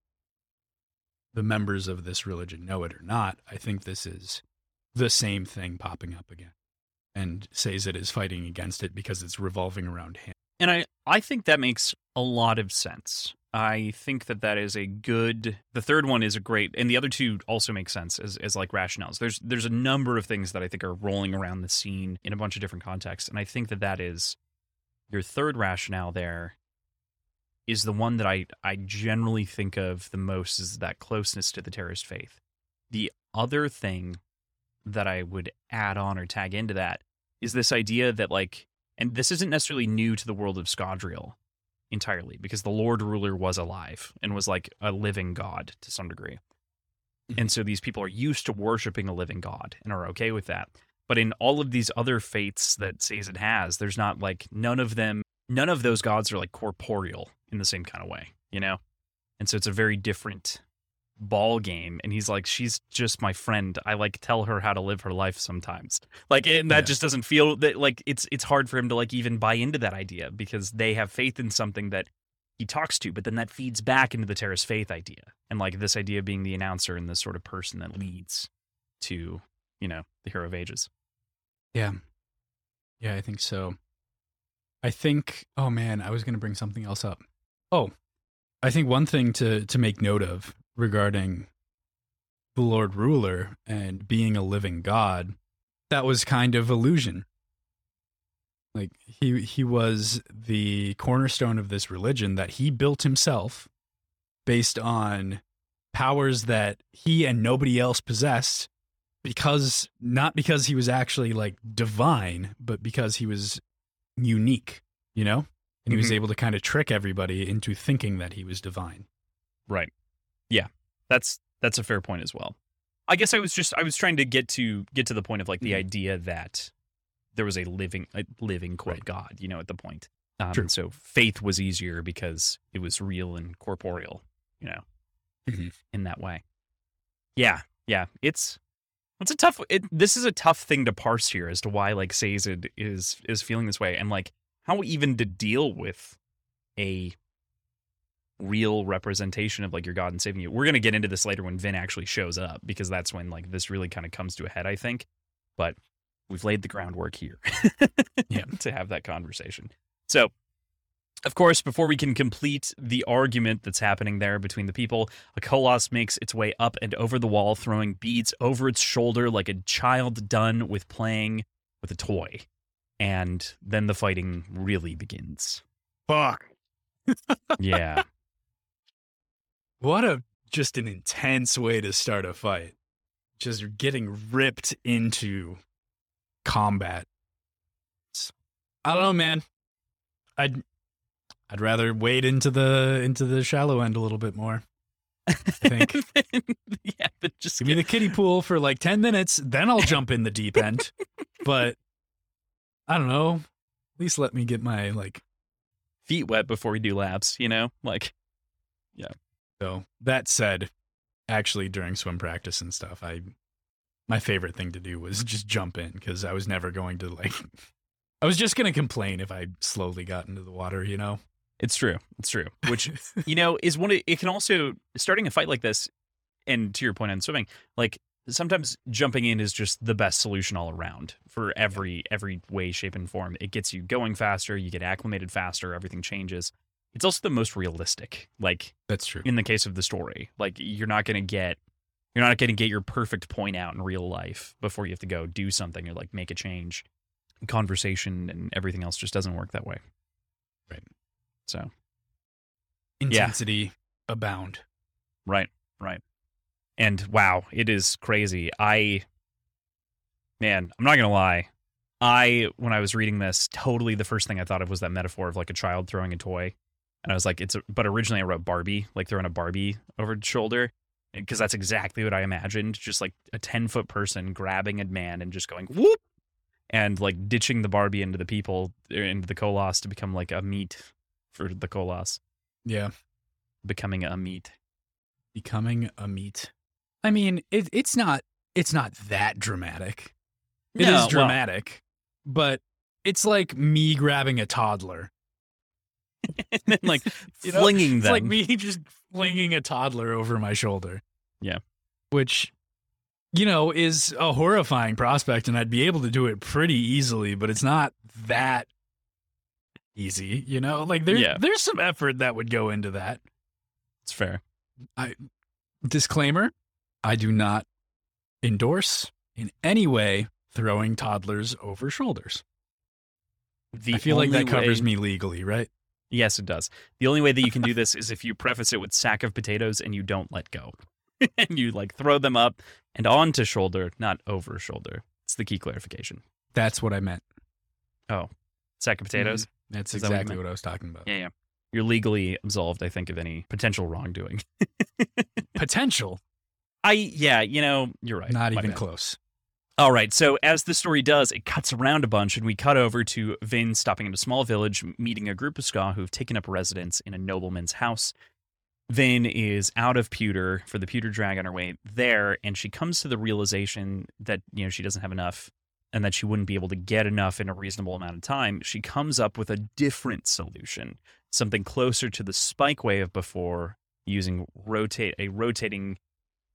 the members of this religion know it or not i think this is the same thing popping up again and says it is fighting against it because it's revolving around him And I, I think that makes a lot of sense. I think that that is a good. The third one is a great, and the other two also make sense as, as like rationales. There's there's a number of things that I think are rolling around the scene in a bunch of different contexts, and I think that that is your third rationale. There is the one that I I generally think of the most is that closeness to the Terris faith. The other thing that I would add on or tag into that is this idea that like and this isn't necessarily new to the world of Scadrial entirely because the Lord Ruler was alive and was like a living god to some degree. Mm-hmm. And so these people are used to worshiping a living god and are okay with that. But in all of these other faiths that Sazed has, there's not like none of them, none of those gods are like corporeal in the same kind of way, you know? And so it's a very different ball game. And he's like, she's just my friend. I like tell her how to live her life sometimes. Like, and that Yeah. just doesn't feel that like it's it's hard for him to like even buy into that idea because they have faith in something that he talks to, but then that feeds back into the Terris faith idea. And like this idea of being the announcer and the sort of person that leads to, you know, the hero of ages. Yeah. Yeah, I think so. I think oh man, I was going to bring something else up. Oh. I think one thing to to make note of regarding the Lord Ruler and being a living god, that was kind of illusion. Like he he was the cornerstone of this religion that he built himself based on powers that he and nobody else possessed because not because he was actually like divine, but because he was unique, you know? And he was Mhm. able to kind of trick everybody into thinking that he was divine. Right. Yeah. That's that's a fair point as well. I guess I was just I was trying to get to get to the point of like the Mhm. idea that there was a living a living quote Right. God, you know, at the point. Um, True. So faith was easier because it was real and corporeal, you know, Mhm. in that way. Yeah, yeah. It's it's a tough. It, this is a tough thing to parse here as to why like Sazed is is feeling this way and like how even to deal with a real representation of like your God and saving you. We're gonna get into this later when Vin actually shows up because that's when like this really kind of comes to a head, I think. But we've laid the groundwork here Yeah. to have that conversation. So of course, before we can complete the argument that's happening there between the people, a Koloss makes its way up and over the wall, throwing beads over its shoulder like a child done with playing with a toy. And then the fighting really begins. Fuck. Yeah. What a just an intense way to start a fight. Just getting ripped into combat. I don't know, man. I'd I'd rather wade into the into the shallow end a little bit more. I think. yeah, but just Give me the kiddie pool for like 10 minutes, then I'll jump in the deep end. But I don't know. At least let me get my like feet wet before we do laps, you know? Like, yeah. so that said, actually during swim practice and stuff, I my favorite thing to do was just jump in because I was never going to like I was just gonna complain if I slowly got into the water, you know? It's true. It's true. Which you know is one. Of, it can also starting a fight like this, and to your point on swimming, like sometimes jumping in is just the best solution all around for every every way, shape, and form. It gets you going faster. You get acclimated faster. Everything changes. It's also the most realistic. Like That's true. in the case of the story, like you're not going to get you're not going to get your perfect point out in real life before you have to go do something or like make a change. Conversation and everything else just doesn't work that way. Right. So Intensity abound. Right, right. And wow, it is crazy. I man, I'm not gonna lie. I when I was reading this, totally the first thing I thought of was that metaphor of like a child throwing a toy. And I was like, it's a, but originally I wrote Barbie, like throwing a Barbie over the shoulder. Because that's exactly what I imagined. Just like a 10 foot person grabbing a man and just going whoop and like ditching the Barbie into the people, er, into the Koloss to become like a meat for the Koloss, Yeah. becoming a meat. Becoming a meat. I mean, it, it's not it's not that dramatic. It is No, well- dramatic, but it's like me grabbing a toddler. and then like You know, flinging It's them. like me just flinging a toddler over my shoulder. Yeah. Which, you know, is a horrifying prospect, and I'd be able to do it pretty easily, but it's not that easy, you know? Like there's Yeah. there's some effort that would go into that. It's fair. I disclaimer, I do not endorse in any way throwing toddlers over shoulders. The I feel like that covers way- me legally, right? Yes, it does. The only way that you can do this is if you preface it with sack of potatoes and you don't let go. and you like throw them up and onto shoulder, not over shoulder. It's the key clarification. That's what I meant. Oh, sack of potatoes. Mm-hmm. That's Is that what exactly what I was talking about. Yeah, yeah. You're legally absolved, I think, of any potential wrongdoing. Potential, I yeah, you know, you're right. not even bad. close. All right. So as the story does, it cuts around a bunch, and we cut over to Vin stopping in a small village, meeting a group of Skaa who've taken up residence in a nobleman's house. Vin is out of pewter for the pewter drag on her way there, and she comes to the realization that you know she doesn't have enough, and that she wouldn't be able to get enough in a reasonable amount of time. She comes up with a different solution, something closer to the spike way of before, using rotate a rotating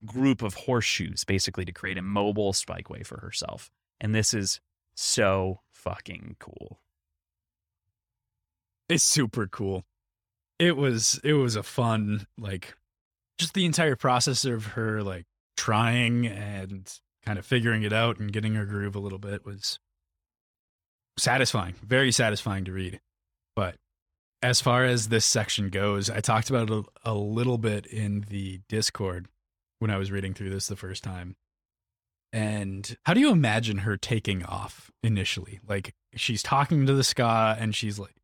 group of horseshoes basically to create a mobile spikeway for herself. And this is so fucking cool. It's super cool. It was it was a fun like just the entire process of her like trying and kind of figuring it out and getting her groove a little bit was satisfying, very satisfying to read. But as far as this section goes, I talked about it a, a little bit in the Discord when I was reading through this the first time. And how do you imagine her taking off initially? Like she's talking to the skaa and she's like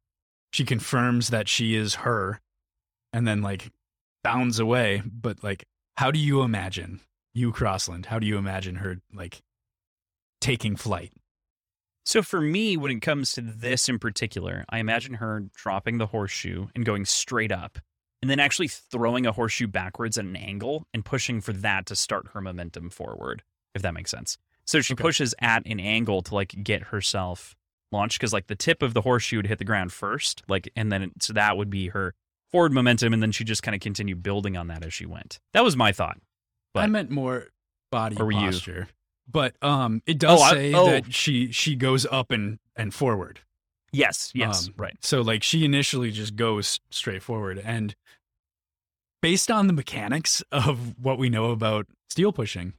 she confirms that she is her and then like bounds away but like how do you imagine you crossland how do you imagine her like taking flight So for me, when it comes to this in particular, I imagine her dropping the horseshoe and going straight up, and then actually throwing a horseshoe backwards at an angle and pushing for that to start her momentum forward, if that makes sense. So she Okay. pushes at an angle to like get herself launched because like the tip of the horseshoe would hit the ground first, like, and then it, so that would be her forward momentum, and then she just kind of continue building on that as she went. That was my thought. But, i meant more body were you- posture but um it does Oh, I- say oh. that she she goes up and and forward Yes, yes, Um, right. So like she initially just goes straight forward and based on the mechanics of what we know about steel pushing,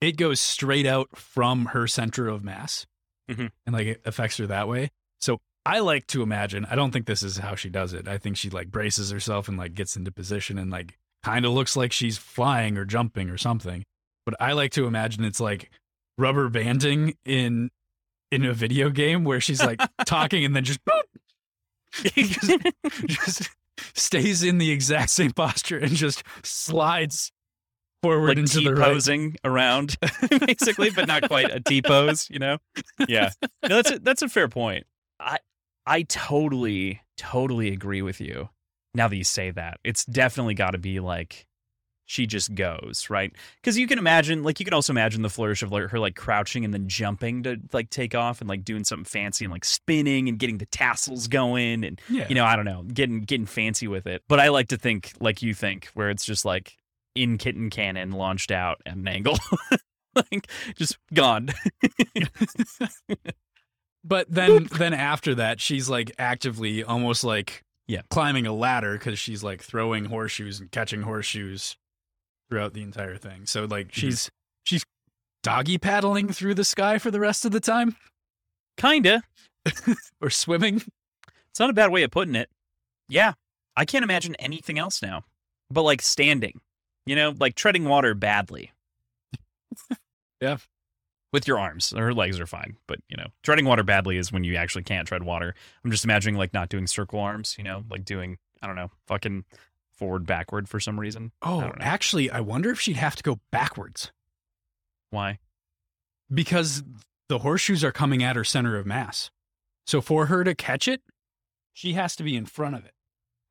it goes straight out from her center of mass Mhm. and like it affects her that way. So I like to imagine, I don't think this is how she does it. I think she like braces herself and like gets into position and like kind of looks like she's flying or jumping or something. But I like to imagine it's like rubber banding in in a video game where she's like talking and then just boop, just stays in the exact same posture and just slides forward like into the right. posing around, basically, but not quite a T pose. You know? Yeah. No, that's a, that's a fair point. I I totally totally agree with you. Now that you say that, it's definitely got to be like she just goes right? Because you can imagine like you can also imagine the flourish of like, her like crouching and then jumping to like take off and like doing something fancy and like spinning and getting the tassels going and Yeah. you know i don't know getting getting fancy with it. But i like to think like you think where it's just like in kitten cannon launched out at an angle. Like just gone. But then then after that, she's like actively almost like Yeah. climbing a ladder because she's like throwing horseshoes and catching horseshoes throughout the entire thing. So like Mm-hmm. she's she's doggy paddling through the sky for the rest of the time kinda or swimming. It's not a bad way of putting it. Yeah. I can't imagine anything else now. But like standing, you know, like treading water badly. Yeah. With your arms. Her legs are fine. But, you know, treading water badly is when you actually can't tread water. I'm just imagining like not doing circle arms, you know, like doing, I don't know, fucking forward, backward for some reason. Oh, don't actually, I wonder if she'd have to go backwards Why? because the horseshoes are coming at her center of mass. So for her to catch it, she has to be in front of it.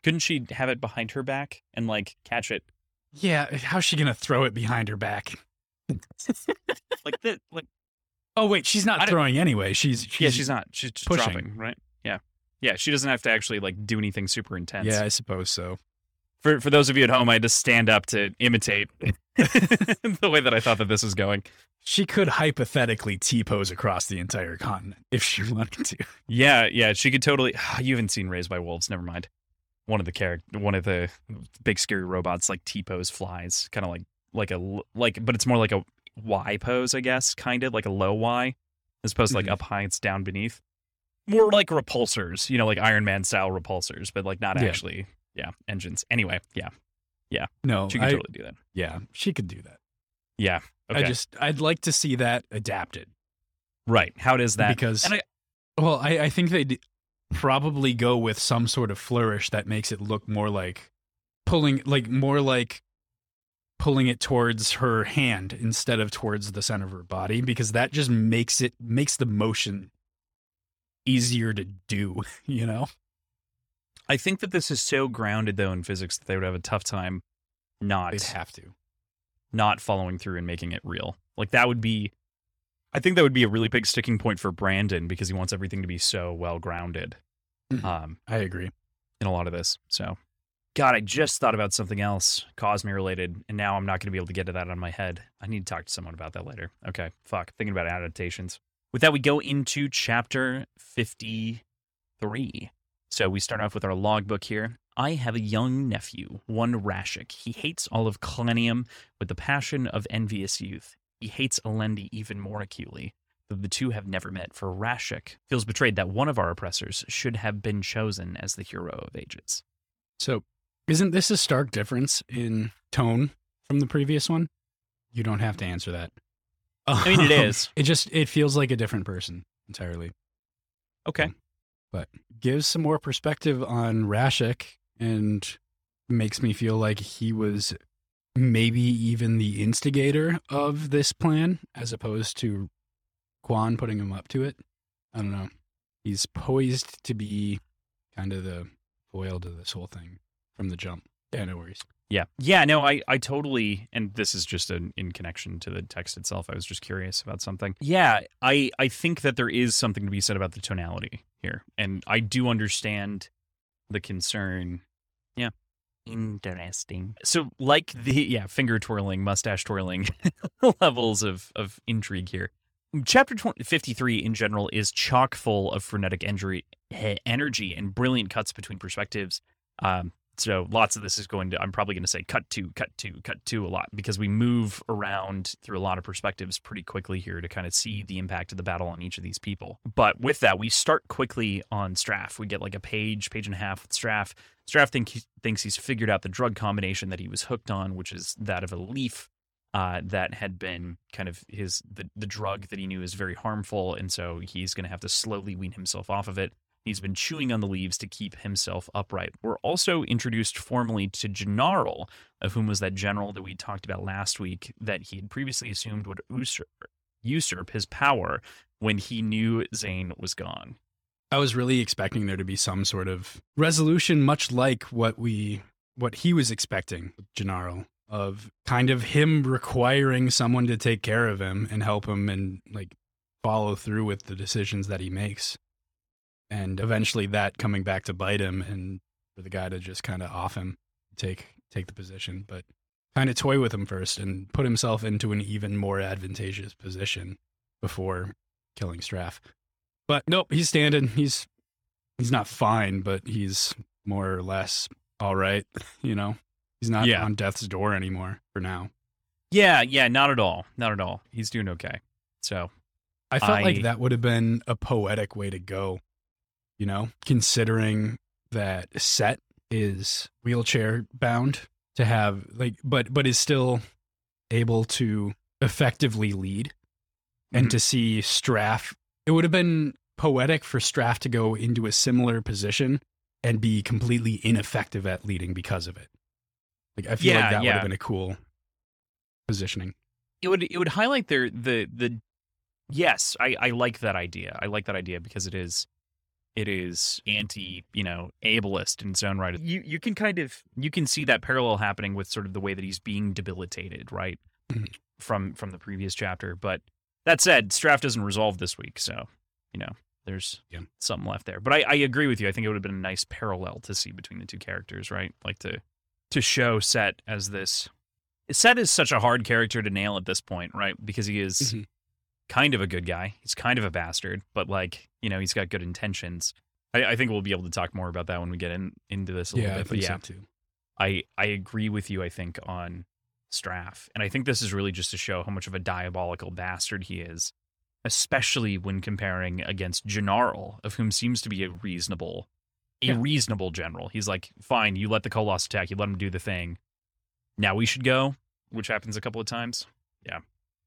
Couldn't she have it behind her back and like catch it Yeah, how's she gonna throw it behind her back? like that? Like, Oh wait, she's not throwing anyway. She's, she's yeah, she's not. She's just pushing. dropping, right? Yeah. Yeah. She doesn't have to actually like do anything super intense. Yeah, I suppose so. For for those of you at home, I had to stand up to imitate the way that I thought that this was going. She could hypothetically T pose across the entire continent if she wanted to. Yeah, yeah, she could totally. You haven't seen Raised by Wolves. Never mind. One of the character, one of the big scary robots, like T pose flies, kind of like like a like, but it's more like a Y pose, I guess, kind of like a low Y, as opposed to like Mhm. up high, it's down beneath. More like repulsors, you know, like Iron Man style repulsors, but like not Yeah. actually, yeah, engines. Anyway, yeah, yeah. No, she could I- totally do that. yeah, she could do that. Yeah, okay, I just I'd like to see that adapted right. How does that? because and I- well, I, I think they'd probably go with some sort of flourish that makes it look more like pulling like more like pulling it towards her hand instead of towards the center of her body because that just makes it makes the motion easier to do, you know? I think that this is so grounded though in physics that they would have a tough time not They'd have to. not following through and making it real. Like that would be I think that would be a really big sticking point for Brandon because he wants everything to be so well grounded Mhm. um I agree. in a lot of this. So God, I just thought about something else Cosmere related, and now I'm not going to be able to get to that on my head. I need to talk to someone about that later. Okay, fuck. Thinking about adaptations. With that, we go into chapter 53. So we start off with our logbook here. I have a young nephew, one Rashik. He hates all of Khlennium with the passion of envious youth. He hates Alendi even more acutely, though the two have never met, for Rashik feels betrayed that one of our oppressors should have been chosen as the hero of ages. So, isn't this a stark difference in tone from the previous one? You don't have to answer that. I mean, it Um. It just it feels like a different person entirely. Okay. But gives some more perspective on Rashik and makes me feel like he was maybe even the instigator of this plan as opposed to Kwaan putting him up to it. I don't know. He's poised to be kind of the foil to this whole thing from the jump. Yeah, no worries. Yeah. Yeah, no, I, I totally and this is just an, in connection to the text itself. I was just curious about something. Yeah, I I think that there is something to be said about the tonality here. And I do understand the concern. Yeah. Interesting. So like the yeah, finger twirling, mustache twirling levels of of intrigue here. Chapter 20, 53 in general is chock full of frenetic energy, energy and brilliant cuts between perspectives. Um, so lots of this is going to, I'm probably going to say cut to, cut to, cut to a lot because we move around through a lot of perspectives pretty quickly here to kind of see the impact of the battle on each of these people. But with that, we start quickly on Straff. We get like a page, page and a half with Straff. Straff think, thinks he's figured out the drug combination that he was hooked on, which is that of a leaf uh, that had been kind of his the, the drug that he knew is very harmful, and so he's going to have to slowly wean himself off of it. He's been chewing on the leaves to keep himself upright. We're also introduced formally to Gennaro, of whom was that general that we talked about last week, that he had previously assumed would usurp, usurp his power when he knew Zane was gone. I was really expecting there to be some sort of resolution, much like what we what he was expecting Gennaro of kind of him requiring someone to take care of him and help him and like follow through with the decisions that he makes. And eventually that coming back to bite him and for the guy to just kind of off him, take take the position, but kind of toy with him first and put himself into an even more advantageous position before killing Straff. But nope, he's standing. He's he's not fine, but he's more or less all right. You know, he's not Yeah. on death's door anymore for now. Yeah, yeah, not at all. Not at all. He's doing okay. So, I felt I- like that would have been a poetic way to go. You know, considering that Cett is wheelchair bound to have like, but but is still able to effectively lead, and Mhm. to see Straff, it would have been poetic for Straff to go into a similar position and be completely ineffective at leading because of it. Like I feel Yeah, like that would have been a cool positioning. it would it would highlight their the the yes I I like that idea I like that idea because it is it is anti you know ableist in its own right you you can kind of you can see that parallel happening with sort of the way that he's being debilitated right Mhm. from from the previous chapter but that said Straff doesn't resolve this week so you know there's Yeah. something left there but I, I agree with you I think it would have been a nice parallel to see between the two characters right like to to show Cett as this Cett is such a hard character to nail at this point, right? Because he is Mhm. Kind of a good guy. He's kind of a bastard, but like, you know, he's got good intentions. I, I think we'll be able to talk more about that when we get in into this a little Yeah, I bit. think but yeah, so too. I, I agree with you, I think, on Straff. And I think this is really just to show how much of a diabolical bastard he is, especially when comparing against Janarle, of whom seems to be a reasonable a Yeah. reasonable general. He's like, fine, you let the Koloss attack, you let him do the thing. Now we should go, which happens a couple of times. Yeah.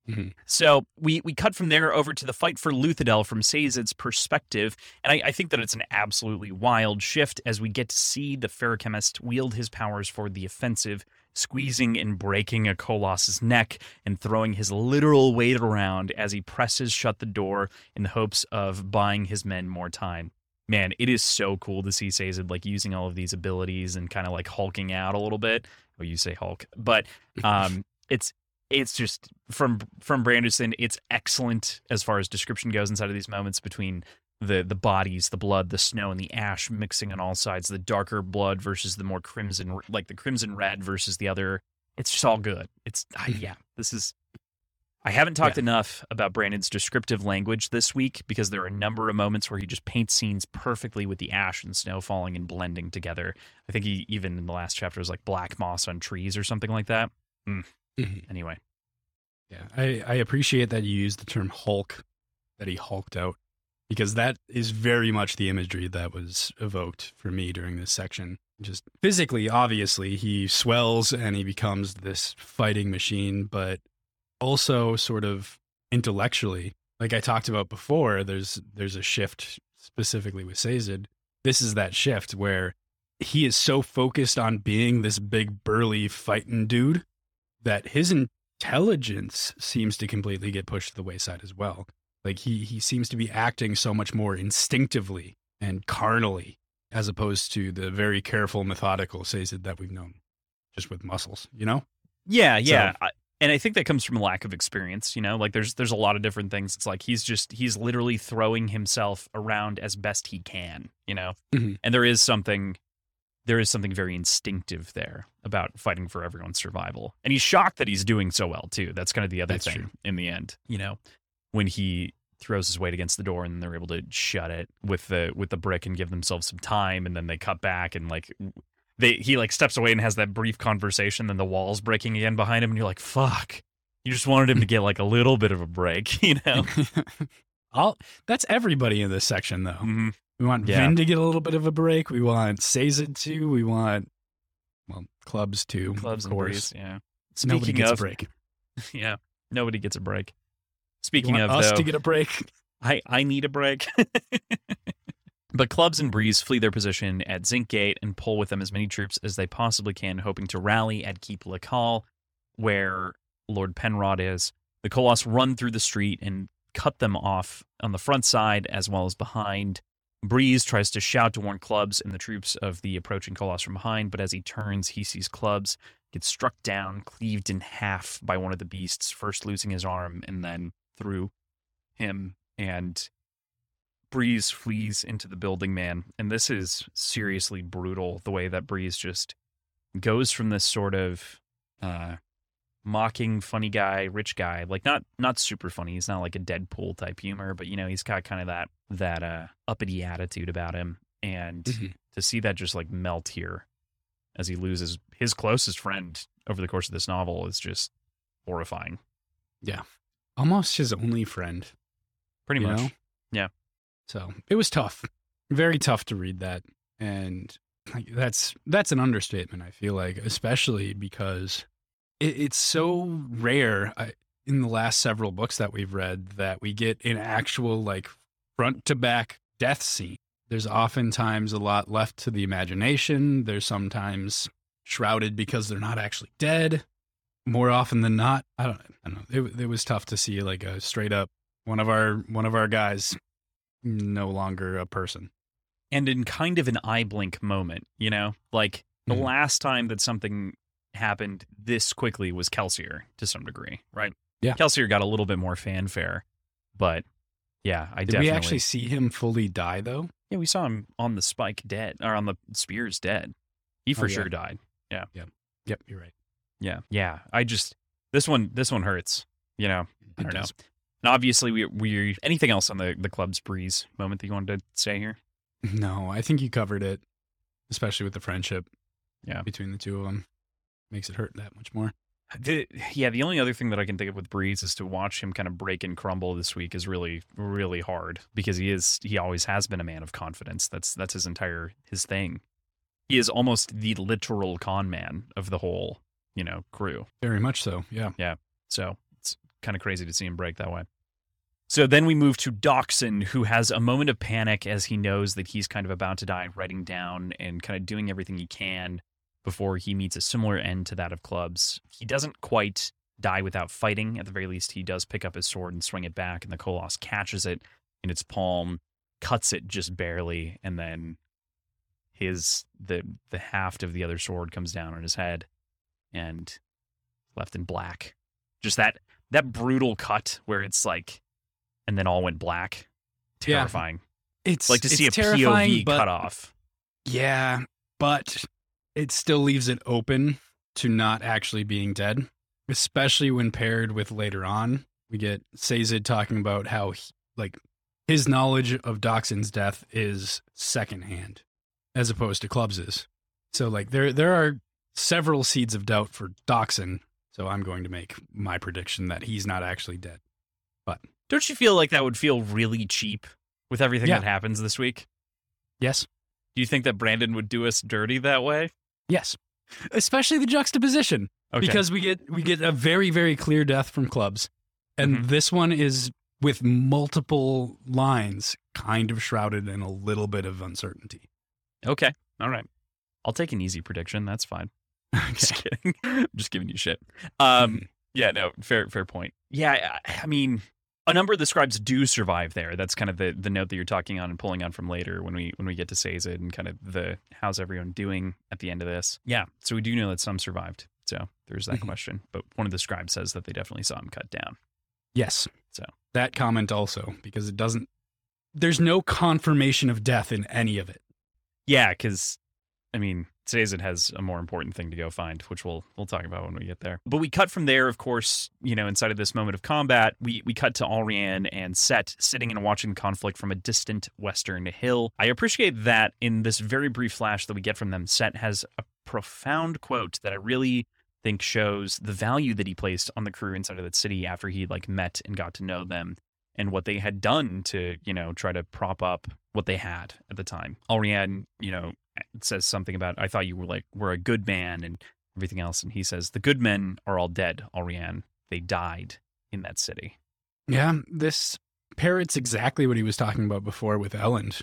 Mhm. So we we cut from there over to the fight for Luthadel from Sazed's perspective, and I, I think that it's an absolutely wild shift as we get to see the Ferrochemist wield his powers for the offensive, squeezing and breaking a Koloss's neck and throwing his literal weight around as he presses shut the door in the hopes of buying his men more time. Man, it is so cool to see Sazed like using all of these abilities and kind of like hulking out a little bit. Oh, you say Hulk, but um, it's it's just from from Branderson. It's excellent as far as description goes inside of these moments between the the bodies, the blood, the snow, and the ash mixing on all sides. The darker blood versus the more crimson, like the crimson red versus the other. It's just all good. It's ah, yeah. This is. I haven't talked enough about Brandon's descriptive language this week because there are a number of moments where he just paints scenes perfectly with the ash and snow falling and blending together. I think he even in the last chapter was like black moss on trees or something like that. Mhm. Anyway, Yeah, I, I appreciate that you used the term Hulk, that he hulked out, because that is very much the imagery that was evoked for me during this section. Just physically, obviously, he swells and he becomes this fighting machine, but also sort of intellectually, like I talked about before, there's there's a shift specifically with Sazed. This is that shift where he is so focused on being this big burly fighting dude that his intelligence seems to completely get pushed to the wayside as well. Like he he seems to be acting so much more instinctively and carnally as opposed to the very careful, methodical Sazed that we've known just with muscles, you know? Yeah, yeah. So- I, and I think that comes from a lack of experience, you know? Like there's there's a lot of different things. It's like he's just he's literally throwing himself around as best he can, you know? Mhm. And there is something there is something very instinctive there about fighting for everyone's survival. And he's shocked that he's doing so well too. That's kind of the other That's thing true. in the end, you know, when he throws his weight against the door and they're able to shut it with the with the brick and give themselves some time and then they cut back and like they he like steps away and has that brief conversation then the walls breaking again behind him and you're like fuck you just wanted him to get like a little bit of a break you know All that's everybody in this section though. Mhm. We want Yeah. Vin to get a little bit of a break. We want Sazed to. We want well, clubs too. clubs of and course. breeze yeah Nobody gets of a break. yeah nobody gets a break speaking of us though, to get a break. I, I need a break. but Clubs and Breeze flee their position at Zinc Gate and pull with them as many troops as they possibly can, hoping to rally at Keep Lekal, where Lord Penrod is. The Koloss run through the street and cut them off on the front side as well as behind, Breeze tries to shout to warn Clubs and the troops of the approaching Koloss from behind, but as he turns, he sees Clubs get struck down, cleaved in half by one of the beasts, first losing his arm and then through him. And Breeze flees into the building man. And this is seriously brutal the way that Breeze just goes from this sort of uh, mocking funny guy, rich guy, like not not super funny. He's not like a Deadpool type humor, but you know, he's got kind of that that uh uppity attitude about him. And Mhm. to see that just like melt here as he loses his closest friend over the course of this novel is just horrifying. Yeah. Almost his only friend. Pretty much. know? Yeah. So it was tough, very tough to read that, and like, that's that's an understatement. I feel like, especially because it, it's so rare I, in the last several books that we've read that we get an actual like front to back death scene. There's oftentimes a lot left to the imagination. There's sometimes shrouded because they're not actually dead. More often than not, I don't, I don't know. It, it was tough to see like a straight up one of our one of our guys no longer a person. and in kind of an eye blink moment, you know? Like the Mhm. last time that something happened this quickly was Kelsier to some degree, right? Yeah. Kelsier got a little bit more fanfare, but yeah, I Did definitely we actually see him fully die though? Yeah, we saw him on the spike dead or on the spears dead. He oh, for Oh, yeah. sure died. Yeah. Yeah. Yep, you're right. Yeah. Yeah. I just this one this one hurts, you know. I don't know. And obviously we we anything else on the the club's breeze moment that you wanted to say here? No, I think you covered it, especially with the friendship. Yeah. between the two of them, makes it hurt that much more. The, yeah, the only other thing that I can think of with Breeze is to watch him kind of break and crumble this week is really, really hard because he is he always has been a man of confidence. That's that's his entire his thing. He is almost the literal con man of the whole, you know, crew. Very much so. Yeah. Yeah. So it's kind of crazy to see him break that way. So then we move to Dockson, who has a moment of panic as he knows that he's kind of about to die, writing down and kind of doing everything he can before he meets a similar end to that of Clubs. He doesn't quite die without fighting. At the very least, he does pick up his sword and swing it back, and the Koloss catches it in its palm, cuts it just barely, and then his the the haft of the other sword comes down on his head and left in black. Just that that brutal cut where it's like and then all went black. Yeah. Terrifying. It's like to see a POV cut off. Yeah, but it still leaves it open to not actually being dead, especially when paired with later on. We get Sazed talking about how, he, like, his knowledge of Dockson's death is secondhand, as opposed to Clubs's. So, like, there there are several seeds of doubt for Doxson. So I'm going to make my prediction that he's not actually dead. But don't you feel like that would feel really cheap with everything Yeah. that happens this week? Yes, Do you think that Brandon would do us dirty that way? Yes, especially the juxtaposition. Okay. because we get we get a very very clear death from clubs and Mhm. this one is with multiple lines kind of shrouded in a little bit of uncertainty okay. All right. I'll take an easy prediction. That's fine. I'm just kidding. I'm just giving you shit. Um, yeah, no, fair, fair point. Yeah, I, I mean, a number of the scribes do survive there. That's kind of the the note that you're talking on and pulling on from later when we when we get to Sazed and kind of the how's everyone doing at the end of this. Yeah, so we do know that some survived. So there's that Mhm. question. But one of the scribes says that they definitely saw him cut down. yes So. that comment also because it doesn't there's no confirmation of death in any of it Yeah, because I mean, Sazed has a more important thing to go find, which we'll we'll talk about when we get there. But we cut from there, of course, you know, inside of this moment of combat, we we cut to Allrianne and Cett sitting and watching the conflict from a distant western hill. I appreciate that in this very brief flash that we get from them, Cett has a profound quote that I really think shows the value that he placed on the crew inside of that city after he like met and got to know them and what they had done to, you know, try to prop up what they had at the time. Allrianne, you know, says something about I thought you were like were a good man and everything else, and he says the good men are all dead. Allrianne, they died in that city. yeah this parrots exactly what he was talking about before with Elend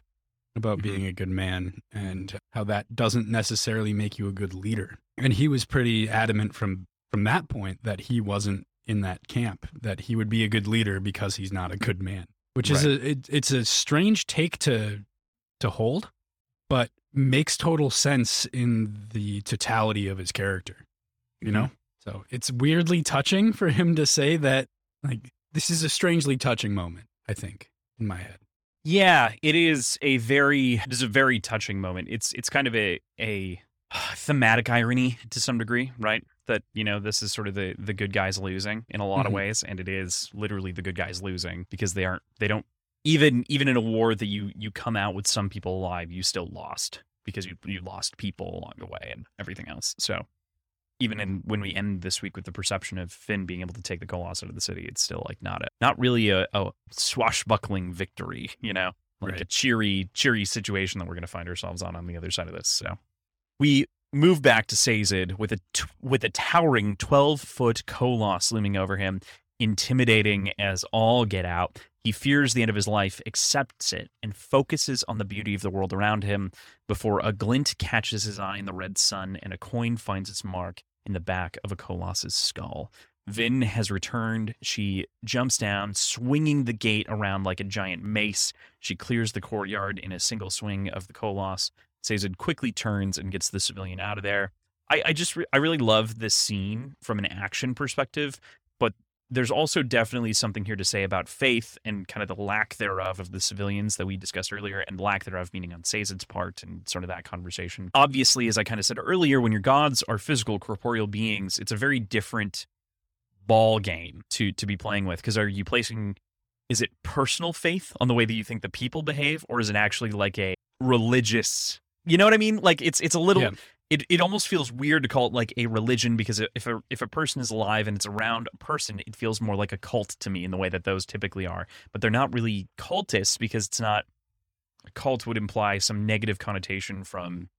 about Mhm. being a good man and how that doesn't necessarily make you a good leader and he was pretty adamant from from that point that he wasn't in that camp that he would be a good leader because he's not a good man which is Right. a it, it's a strange take to to hold, but makes total sense in the totality of his character. You know? So it's weirdly touching for him to say that, like, this is a strangely touching moment, I think, in my head. Yeah, it is a very it is a very touching moment. It's it's kind of a a thematic irony to some degree, right? That you know this is sort of the the good guys losing in a lot of Mhm. ways, and it is literally the good guys losing because they aren't they don't even even in a war that you you come out with some people alive, you still lost because you you lost people along the way and everything else. So even in when we end this week with the perception of Vin being able to take the Koloss out of the city, it's still like not a not really a, a swashbuckling victory, you know, like Right. a cheery cheery situation that we're going to find ourselves on on the other side of this. So we move back to Sazed with a t- with a towering twelve foot Koloss looming over him, intimidating as all get out. He fears the end of his life, accepts it, and focuses on the beauty of the world around him before a glint catches his eye in the red sun and a coin finds its mark in the back of a Koloss's skull. Vin has returned. She jumps down, swinging the gate around like a giant mace. She clears the courtyard in a single swing of the Koloss. Sazed quickly turns and gets the civilian out of there. I, I just, re- I really love this scene from an action perspective, there's also definitely something here to say about faith and kind of the lack thereof of the civilians that we discussed earlier, and lack thereof meaning on Sazed's part and sort of that conversation. Obviously, as I kind of said earlier, when your gods are physical, corporeal beings, it's a very different ball game to to be playing with because are you placing is it personal faith on the way that you think the people behave or is it actually like a religious you know what i mean like it's it's a little Yeah. It, it almost feels weird to call it like a religion because if a if a person is alive and it's around a person it feels more like a cult to me in the way that those typically are but they're not really cultists because it's not a cult would imply some negative connotation from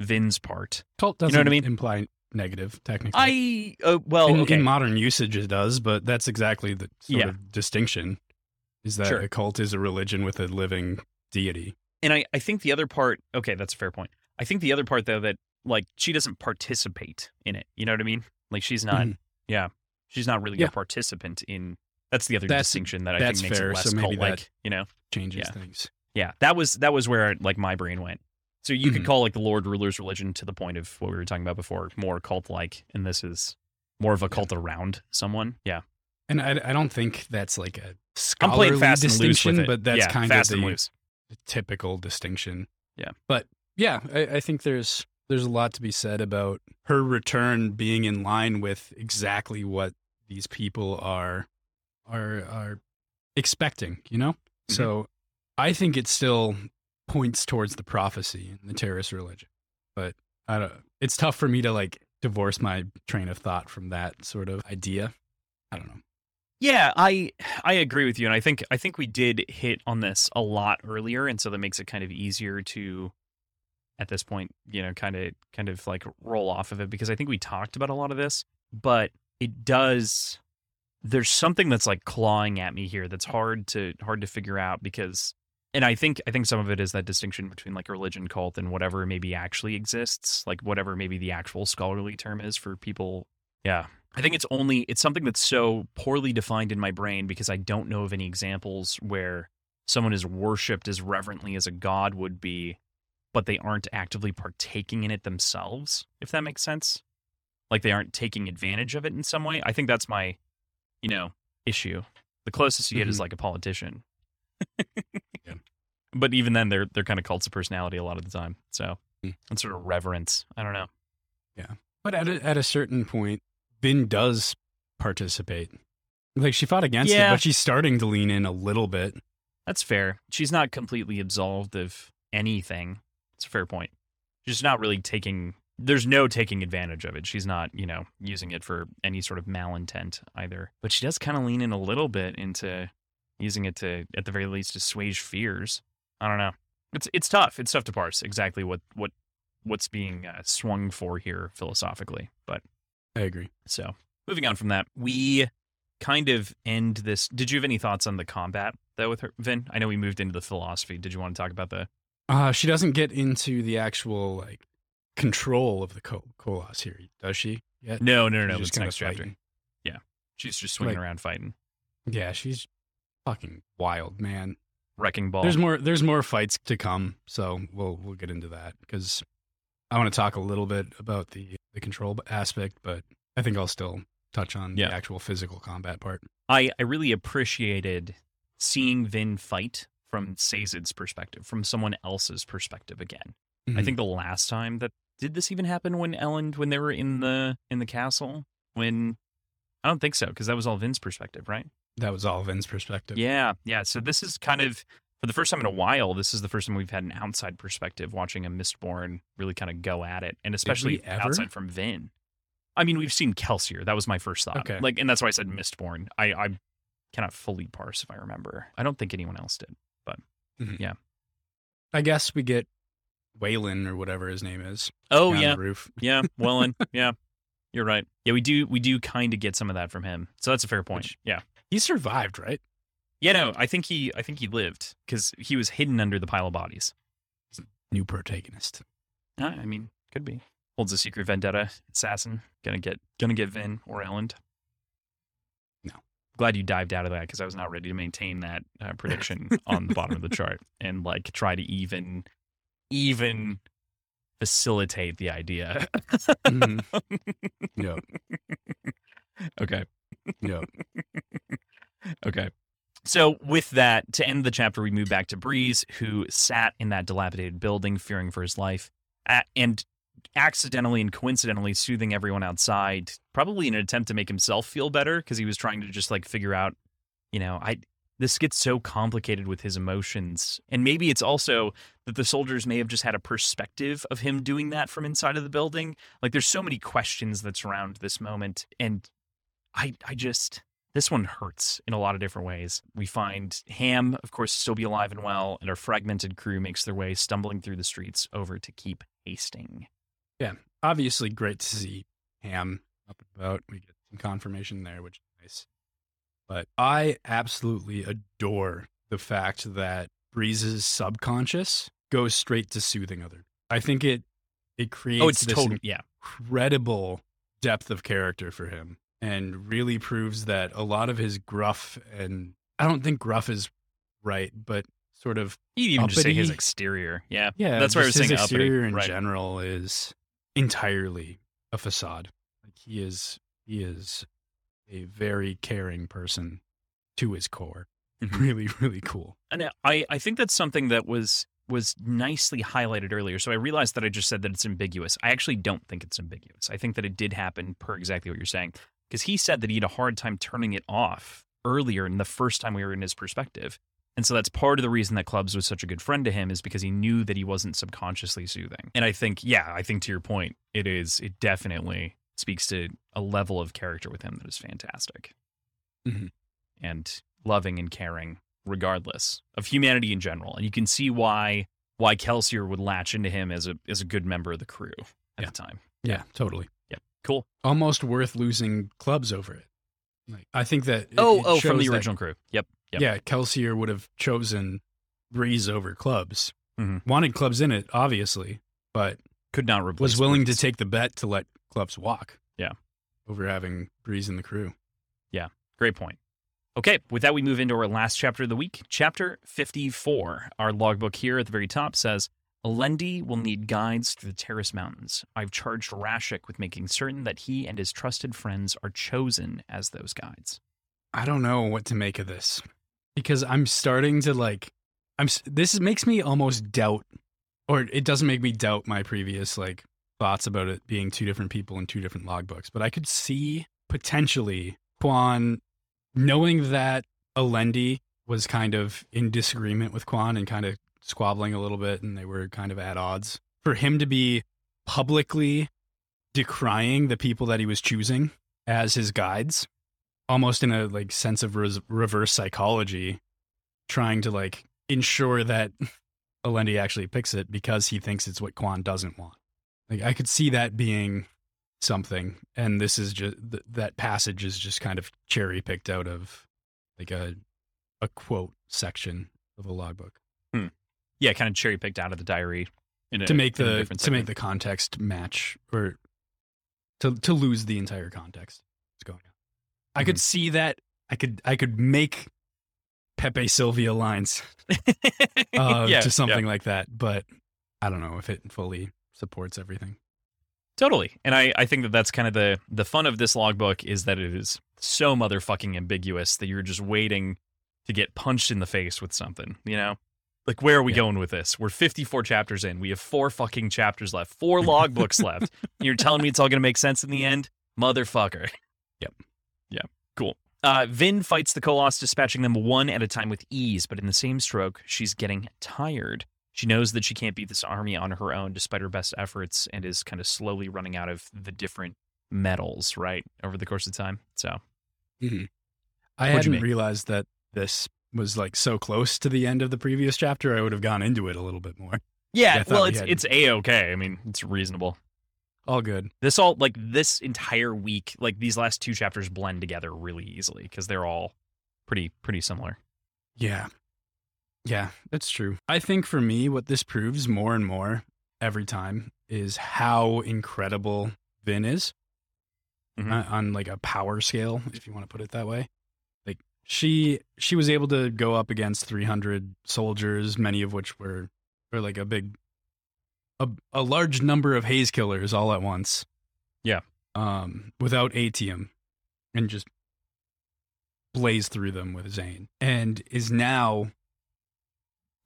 Vin's part. Cult doesn't know what I mean? imply negative, technically. I uh, well in, okay in modern usage, it does, but that's exactly the sort Yeah. of distinction. Is that Sure. a cult is a religion with a living deity? and I, I think the other part okay that's a fair point i think the other part though that like she doesn't participate in it you know what i mean like she's not Mhm. yeah she's not really Yeah. a participant in that's the other That's- distinction that i think makes fair, it less so cult like you know Changes Yeah. things. yeah that was that was where like my brain went so you could Mhm. call like the lord ruler's religion to the point of what we were talking about before more cult like and this is more of a cult around someone yeah And I, I don't think that's like a scholarly distinction, but that's yeah, kind of the loose typical distinction. Yeah. But yeah, I, I think there's there's a lot to be said about her return being in line with exactly what these people are are are expecting, you know? Mhm. So I think it still points towards the prophecy and the Terris religion. But I don't it's tough for me to like divorce my train of thought from that sort of idea. I don't know. Yeah, I I agree with you, and I think I think we did hit on this a lot earlier, and so that makes it kind of easier to, at this point, you know, kind of kind of like roll off of it because I think we talked about a lot of this, but it does. There's something that's like clawing at me here that's hard to hard to figure out because, and I think I think some of it is that distinction between like religion cult and whatever maybe actually exists, like whatever maybe the actual scholarly term is for people. Yeah, I think it's only it's something that's so poorly defined in my brain because I don't know of any examples where someone is worshipped as reverently as a god would be, but they aren't actively partaking in it themselves, if that makes sense. Like they aren't taking advantage of it in some way. I think that's my, you know, issue. The closest you get is Mhm. like a politician. Yeah. But even then they're they're kind of cults of personality a lot of the time. So Mm. and sort of reverence. I don't know. Yeah. But at a, at a certain point, Vin does participate. Like she fought against Yeah. it, but she's starting to lean in a little bit. That's fair. She's not completely absolved of anything. It's a fair point. She's not really taking. There's no taking advantage of it. She's not, you know, using it for any sort of malintent either. But she does kind of lean in a little bit into using it to, at the very least, assuage fears. I don't know. It's it's tough. It's tough to parse exactly what what what's being uh, swung for here philosophically. But I agree. so moving on from that, we kind of end this. Did you have any thoughts on the combat though with her, Vin? I know we moved into the philosophy. Did you want to talk about the? Uh, she doesn't get into the actual like control of the Col- Koloss here, does she? Yet? No, no, no, She's no. just It's kinda next chapter. fighting. She's just swinging Like- around fighting. Yeah, she's fucking wild, man. wrecking ball. There's more. There's more fights to come, so we'll we'll get into that because I want to talk a little bit about the the control aspect, but I think I'll still touch on Yeah. the actual physical combat part. I, I really appreciated seeing Vin fight from Sazed's perspective, from someone else's perspective again. I Mhm. think the last time that did this even happen when Elend when they were in the in the castle when I don't think so because that was all Vin's perspective, right? that was all Vin's perspective. Yeah, yeah. So this is kind of for the first time in a while. This is the first time we've had an outside perspective watching a Mistborn really kind of go at it, and especially outside from Vin. I mean, we've seen Kelsier. That was my first thought. Okay. Like, and that's why I said Mistborn. I I cannot fully parse if I remember. I don't think anyone else did. I guess we get Waylon or whatever his name is. Oh yeah, roof. yeah. Wellen. yeah, you're right. Yeah, we do we do kind of get some of that from him. So that's a fair point. Which- yeah. He survived, right? Yeah, no, I think he I think he lived because he was hidden under the pile of bodies. New protagonist. Ah, I mean, could be. Holds a secret vendetta assassin. Gonna get gonna get Vin or Elend. Glad you dived out of that because I was not ready to maintain that uh, prediction on the bottom of the chart and like try to even even facilitate the idea. Mhm. Yep. okay. Yep. Okay. So, with that, to end the chapter, we move back to Breeze, who sat in that dilapidated building, fearing for his life, and accidentally and coincidentally soothing everyone outside, probably in an attempt to make himself feel better because he was trying to just like figure out, you know, I. This gets so complicated with his emotions. And maybe it's also that the soldiers may have just had a perspective of him doing that from inside of the building. Like there's so many questions that surround this moment. And I I just this one hurts in a lot of different ways. We find Ham, of course, still be alive and well, and our fragmented crew makes their way stumbling through the streets over to keep hasting. Obviously, great to see Ham up and about. We get some confirmation there, which is nice. But I absolutely adore the fact that Breeze's subconscious goes straight to soothing other. I think it it oh, creates Oh, it's this total yeah. incredible depth of character for him and really proves that a lot of his gruff and I don't think gruff is right, but sort of You could even just say his exterior. Yeah. yeah, That's why I was his saying uppity, exterior in right. general is entirely a facade. Like he is he is a very caring person to his core. Mhm. Really, really cool. And I, I think that's something that was was nicely highlighted earlier. So I realized that I just said that it's ambiguous. I actually don't think it's ambiguous. I think that it did happen per exactly what you're saying. Because he said that he had a hard time turning it off earlier in the first time we were in his perspective. And so that's part of the reason that Clubs was such a good friend to him is because he knew that he wasn't subconsciously soothing. And I think, yeah, I think to your point, it is, it definitely speaks to a level of character with him that is fantastic. Mhm. And loving and caring regardless of humanity in general. And you can see why why Kelsier would latch into him as a as a good member of the crew at Yeah. the time. Yeah, totally. Yeah, cool. Almost worth losing clubs over it. Like I think that it- oh, it oh, from the that original crew. Yep. Yep. Yeah, Kelsier would have chosen Breeze over clubs. Mhm. Wanted clubs in it, obviously, but Could not replace was willing to take the bet to let clubs walk. Yeah. Over having Breeze in the crew. Yeah, great point. Okay, with that, we move into our last chapter of the week, chapter 54. Our logbook here at the very top says Alendi will need guides through the Terris Mountains. I've charged Rashek with making certain that he and his trusted friends are chosen as those guides. I don't know what to make of this because I'm starting to like I'm this makes me almost doubt or it doesn't make me doubt my previous like thoughts about it being two different people in two different logbooks, but I could see potentially Kwaan knowing that Alendi was kind of in disagreement with Kwaan and kind of squabbling a little bit and they were kind of at odds. For him to be publicly decrying the people that he was choosing as his guides almost in a like sense of res- reverse psychology trying to like ensure that Alendi actually picks it because he thinks it's what Kwaan doesn't want. Like I could see that being something and this is just th- that passage is just kind of cherry picked out of like a a quote section of a logbook. Hmm. Yeah, kind of cherry picked out of the diary in a, to make the to make the context match or to to lose the entire context. What's going on i Mm-hmm. could see that i could i could make Pepe Silvia lines uh, yeah, to yeah. something like that. But I don't know if it fully supports everything. Totally. And I, I think that that's kind of the the fun of this logbook is that it is so motherfucking ambiguous that you're just waiting to get punched in the face with something, you know? Like where are we Yeah. going with this? We're 54 chapters in. We have four fucking chapters left. Four logbooks left. You're telling me it's all going to make sense in the end? Motherfucker. Yep. Cool. Uh, Vin fights the Koloss, dispatching them one at a time with ease, but in the same stroke, she's getting tired. She knows that she can't beat this army on her own despite her best efforts and is kind of slowly running out of the different metals, right, over the course of time. So, I What'd hadn't realized that this was like so close to the end of the previous chapter. I would have gone into it a little bit more. yeah, well, we it's had- it's a okay. I mean, it's reasonable. All good. This all like this entire week, like these last two chapters blend together really easily because they're all pretty pretty similar. Yeah. Yeah, that's true. I think for me, what this proves more and more every time is how incredible Vin is Mhm. uh, on like a power scale, if you want to put it that way. Like she she was able to go up against 300 soldiers, many of which were were like a big a, a large number of haze killers all at once. Yeah. Um without atium and just blaze through them with Zane and is now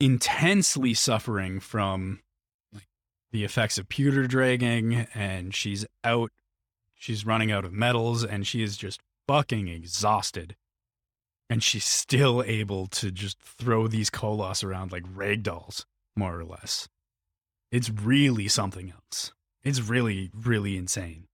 intensely suffering from like the effects of pewter dragging and she's out she's running out of metals and she is just fucking exhausted and she's still able to just throw these Koloss around like rag dolls more or less it's really something else. It's really really insane.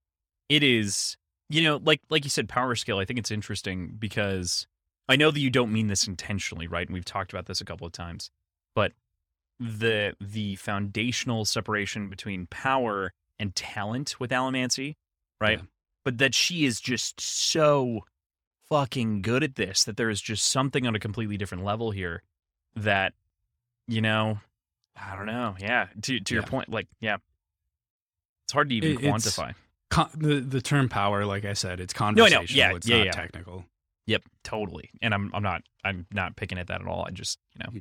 It is you know like like you said power scale i think it's interesting because i know that you don't mean this intentionally right? And we've talked about this a couple of times but the the foundational separation between power and talent with allomancy right? Yeah. but that she is just so fucking good at this that there is just something on a completely different level here that you know i don't know yeah to to your point like yeah it's hard to even It- quantify Con- the the term power like i said it's No, conversational Yeah, it's yeah, not yeah. technical Yep, totally. And I'm I'm not I'm not picking at that at all. I just you know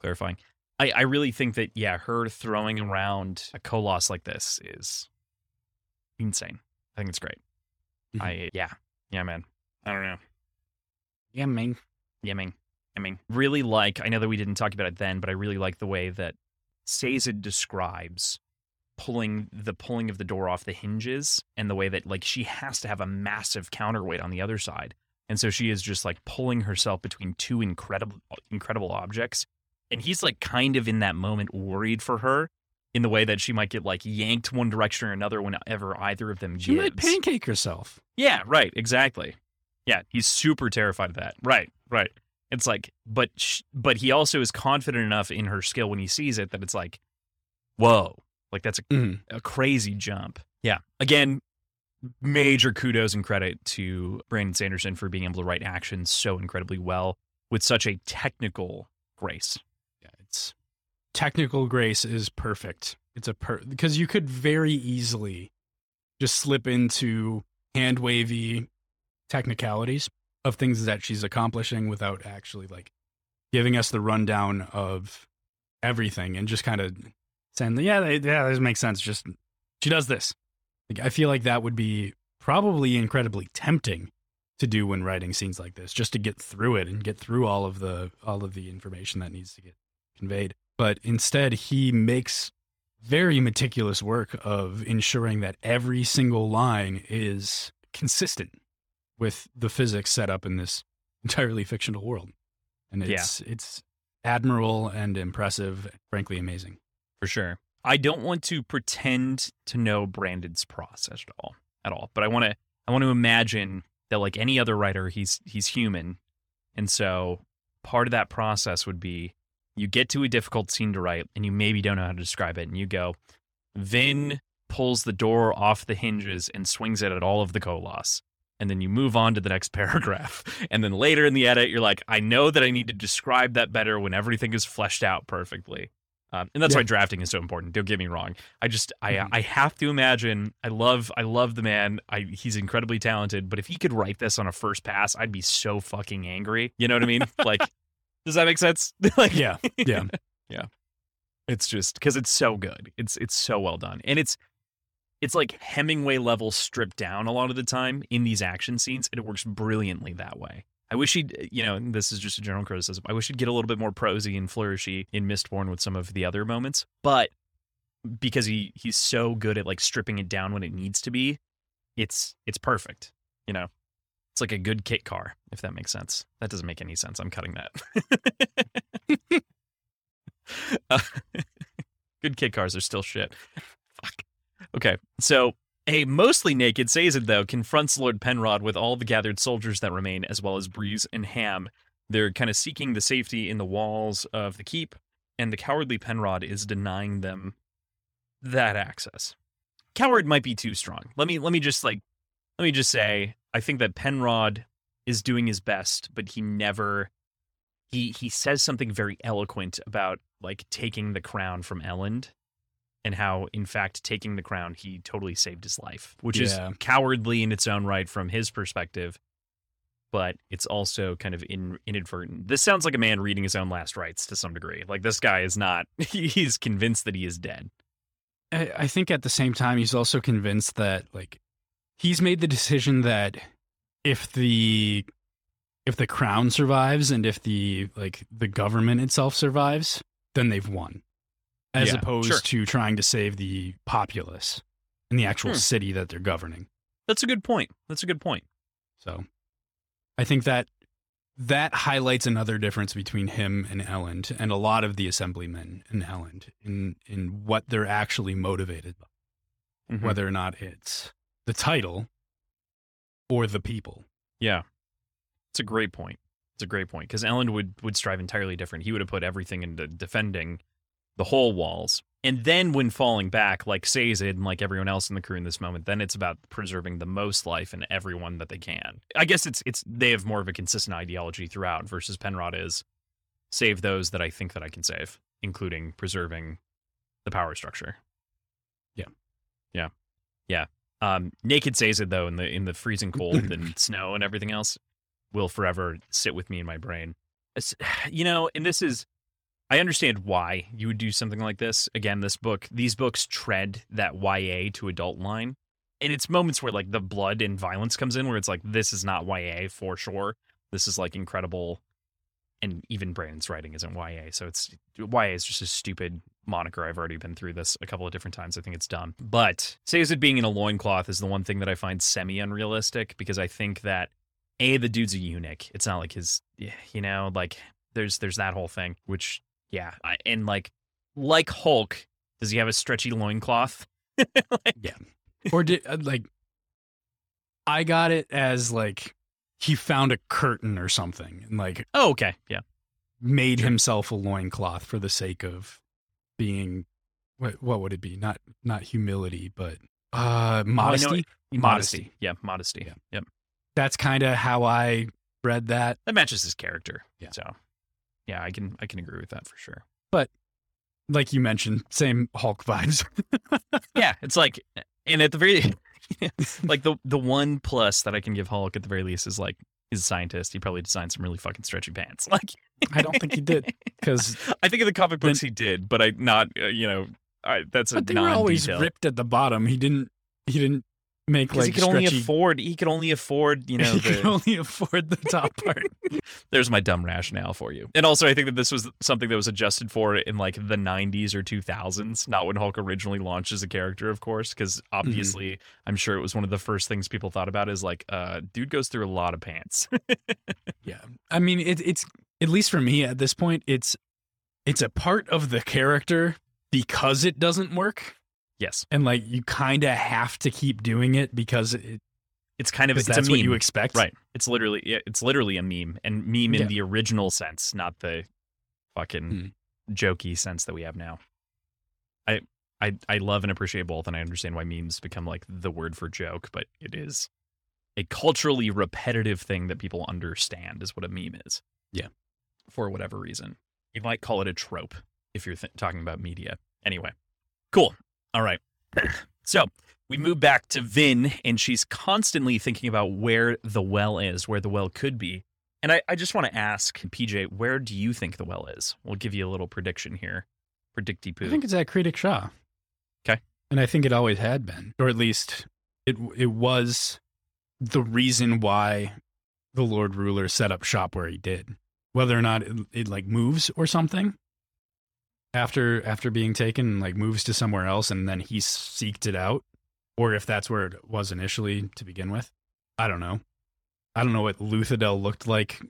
clarifying. I I really think that yeah, her throwing around a Koloss like this is insane. I think it's great. Mhm. I yeah yeah man. I don't know. yeah man Yeah, man. I mean, really like. I know that we didn't talk about it then, but I really like the way that Sazed describes pulling the pulling of the door off the hinges and the way that like she has to have a massive counterweight on the other side. And so she is just like pulling herself between two incredible incredible objects. And he's like kind of in that moment worried for her in the way that she might get like yanked one direction or another whenever either of them she might pancake herself Yeah, right, exactly. Yeah, he's super terrified of that. Right, right. It's like, but sh- but he also is confident enough in her skill when he sees it that it's like, whoa, like that's a, Mhm. a crazy jump. Yeah. Again, major kudos and credit to Brandon Sanderson for being able to write actions so incredibly well with such a technical grace. Yeah, it's technical grace is perfect. It's a per because you could very easily just slip into hand wavy technicalities of things that she's accomplishing without actually like giving us the rundown of everything and just kind of saying, yeah, they, yeah, this makes sense. Just she does this. Like, I feel like that would be probably incredibly tempting to do when writing scenes like this, just to get through it and get through all of the all of the information that needs to get conveyed. But instead, he makes very meticulous work of ensuring that every single line is consistent with the physics set up in this entirely fictional world. And Yeah. it's it's admirable and impressive, frankly amazing. for sure. I don't want to pretend to know Brandon's process at all, at all. But I want to, I want to imagine that like any other writer, he's he's human, and so part of that process would be you get to a difficult scene to write, and you maybe don't know how to describe it, and you go, Vin pulls the door off the hinges and swings it at all of the Koloss. And then you move on to the next paragraph. And then later in the edit, you're like, I know that I need to describe that better when everything is fleshed out perfectly. Um, and that's Yeah. why drafting is so important. Don't get me wrong. I just I Mhm. I have to imagine. I love I love the man. I he's incredibly talented. But if he could write this on a first pass, I'd be so fucking angry. You know what I mean? like Does that make sense? like, yeah, Yeah, yeah. it's just because it's so good. It's it's so well done, and it's it's like Hemingway level stripped down a lot of the time in these action scenes, and it works brilliantly that way. I wish he'd, you know, this is just a general criticism. I wish he'd get a little bit more prosy and flourishy in Mistborn with some of the other moments, but because he he's so good at like stripping it down when it needs to be, it's it's perfect. You know, it's like a good kit car, if that makes sense. That doesn't make any sense. I'm cutting that. Uh, good kit cars are still shit. Okay, so a mostly naked Sazed, though, confronts Lord Penrod with all the gathered soldiers that remain, as well as Breeze and Ham. They're kind of seeking the safety in the walls of the keep, and the cowardly Penrod is denying them that access. Coward might be too strong. Let me let me just like let me just say, I think that Penrod is doing his best, but he never he he says something very eloquent about like taking the crown from Elend and how in fact taking the crown he totally saved his life, which Yeah. is cowardly in its own right from his perspective, but it's also kind of in, inadvertent. This sounds like a man reading his own last rites to some degree. Like this guy is not he's convinced that he is dead. I, I think at the same time he's also convinced that like he's made the decision that if the if the crown survives and if the like the government itself survives, then they've won. As Yeah, opposed sure. to trying to save the populace in the actual Hmm. city that they're governing. That's a good point. That's a good point. So I think that that highlights another difference between him and Elend and a lot of the assemblymen in Elend in in what they're actually motivated by, Mhm. whether or not it's the title or the people. Yeah. It's a great point. It's a great point because Elend would would strive entirely different. He would have put everything into defending the whole walls. And then when falling back, like Sazed and like everyone else in the crew in this moment, then it's about preserving the most life in everyone that they can. I guess it's it's they have more of a consistent ideology throughout versus Penrod is save those that I think that I can save, including preserving the power structure. Yeah. Yeah. Yeah. Um, naked Sazed though in the in the freezing cold and snow and everything else will forever sit with me in my brain. It's, you know, and this is I understand why you would do something like this. Again, this book, these books tread that YA to adult line. And it's moments where like the blood and violence comes in where it's like this is not YA for sure. This is like incredible and even Brandon's writing isn't YA. So it's YA is just a stupid moniker. I've already been through this a couple of different times. I think it's dumb. But Sazed being in a loincloth is the one thing that I find semi unrealistic because I think that A, the dude's a eunuch. It's not like his you know, like there's there's that whole thing, which yeah. I, and like like Hulk, does he have a stretchy loincloth? like, Or did uh, like I got it as like he found a curtain or something and like Oh, okay. Yeah. made Sure. himself a loincloth for the sake of being what what would it be? Not not humility, but uh modesty. Modesty. Yeah, modesty. Yeah. Yep. That's kind of how I read that. That matches his character. Yeah. So yeah, I can I can agree with that for sure. But like you mentioned, same Hulk vibes. yeah, it's like, and at the very, like the the one plus that I can give Hulk at the very least is like he's a scientist. He probably designed some really fucking stretchy pants. Like, I don't think he did because I think in the comic books he did, but I not uh, you know, I, that's a but they were always ripped at the bottom. He didn't he didn't make like he could only afford he could only afford you know he could only afford the top part. there's my dumb rationale for you. And also i think that this was something that was adjusted for in like the 90s or 2000s not when hulk originally launched as a character of course because obviously i'm sure it was one of the first things people thought about is like uh dude goes through a lot of pants. Yeah, I mean it, it's at least for me at this point, it's it's a part of the character because it doesn't work, yes and like you kind of have to keep doing it because it, it's kind of it's that's a what you expect. right it's literally yeah, it's literally a meme and meme in Yeah. the original sense not the fucking Hmm. jokey sense that we have now I, I I love and appreciate both, and I understand why memes become like the word for joke, but it is a culturally repetitive thing that people understand is what a meme is. Yeah. For whatever reason. You might call it a trope if you're th- talking about media. Anyway, cool. All right. so we move back to Vin, and she's constantly thinking about where the well is, where the well could be. And I, I just want to ask PJ, where do you think the well is? We'll give you a little prediction here. Predicty poo. I think it's at Kredik Shaw. 'Kay. And I think it always had been, or at least it it was the reason why the Lord Ruler set up shop where he did. Whether or not it, it like moves or something after after being taken like moves to somewhere else and then he seeked it out, or if that's where it was initially to begin with. I don't know. I don't know what Luthadel looked like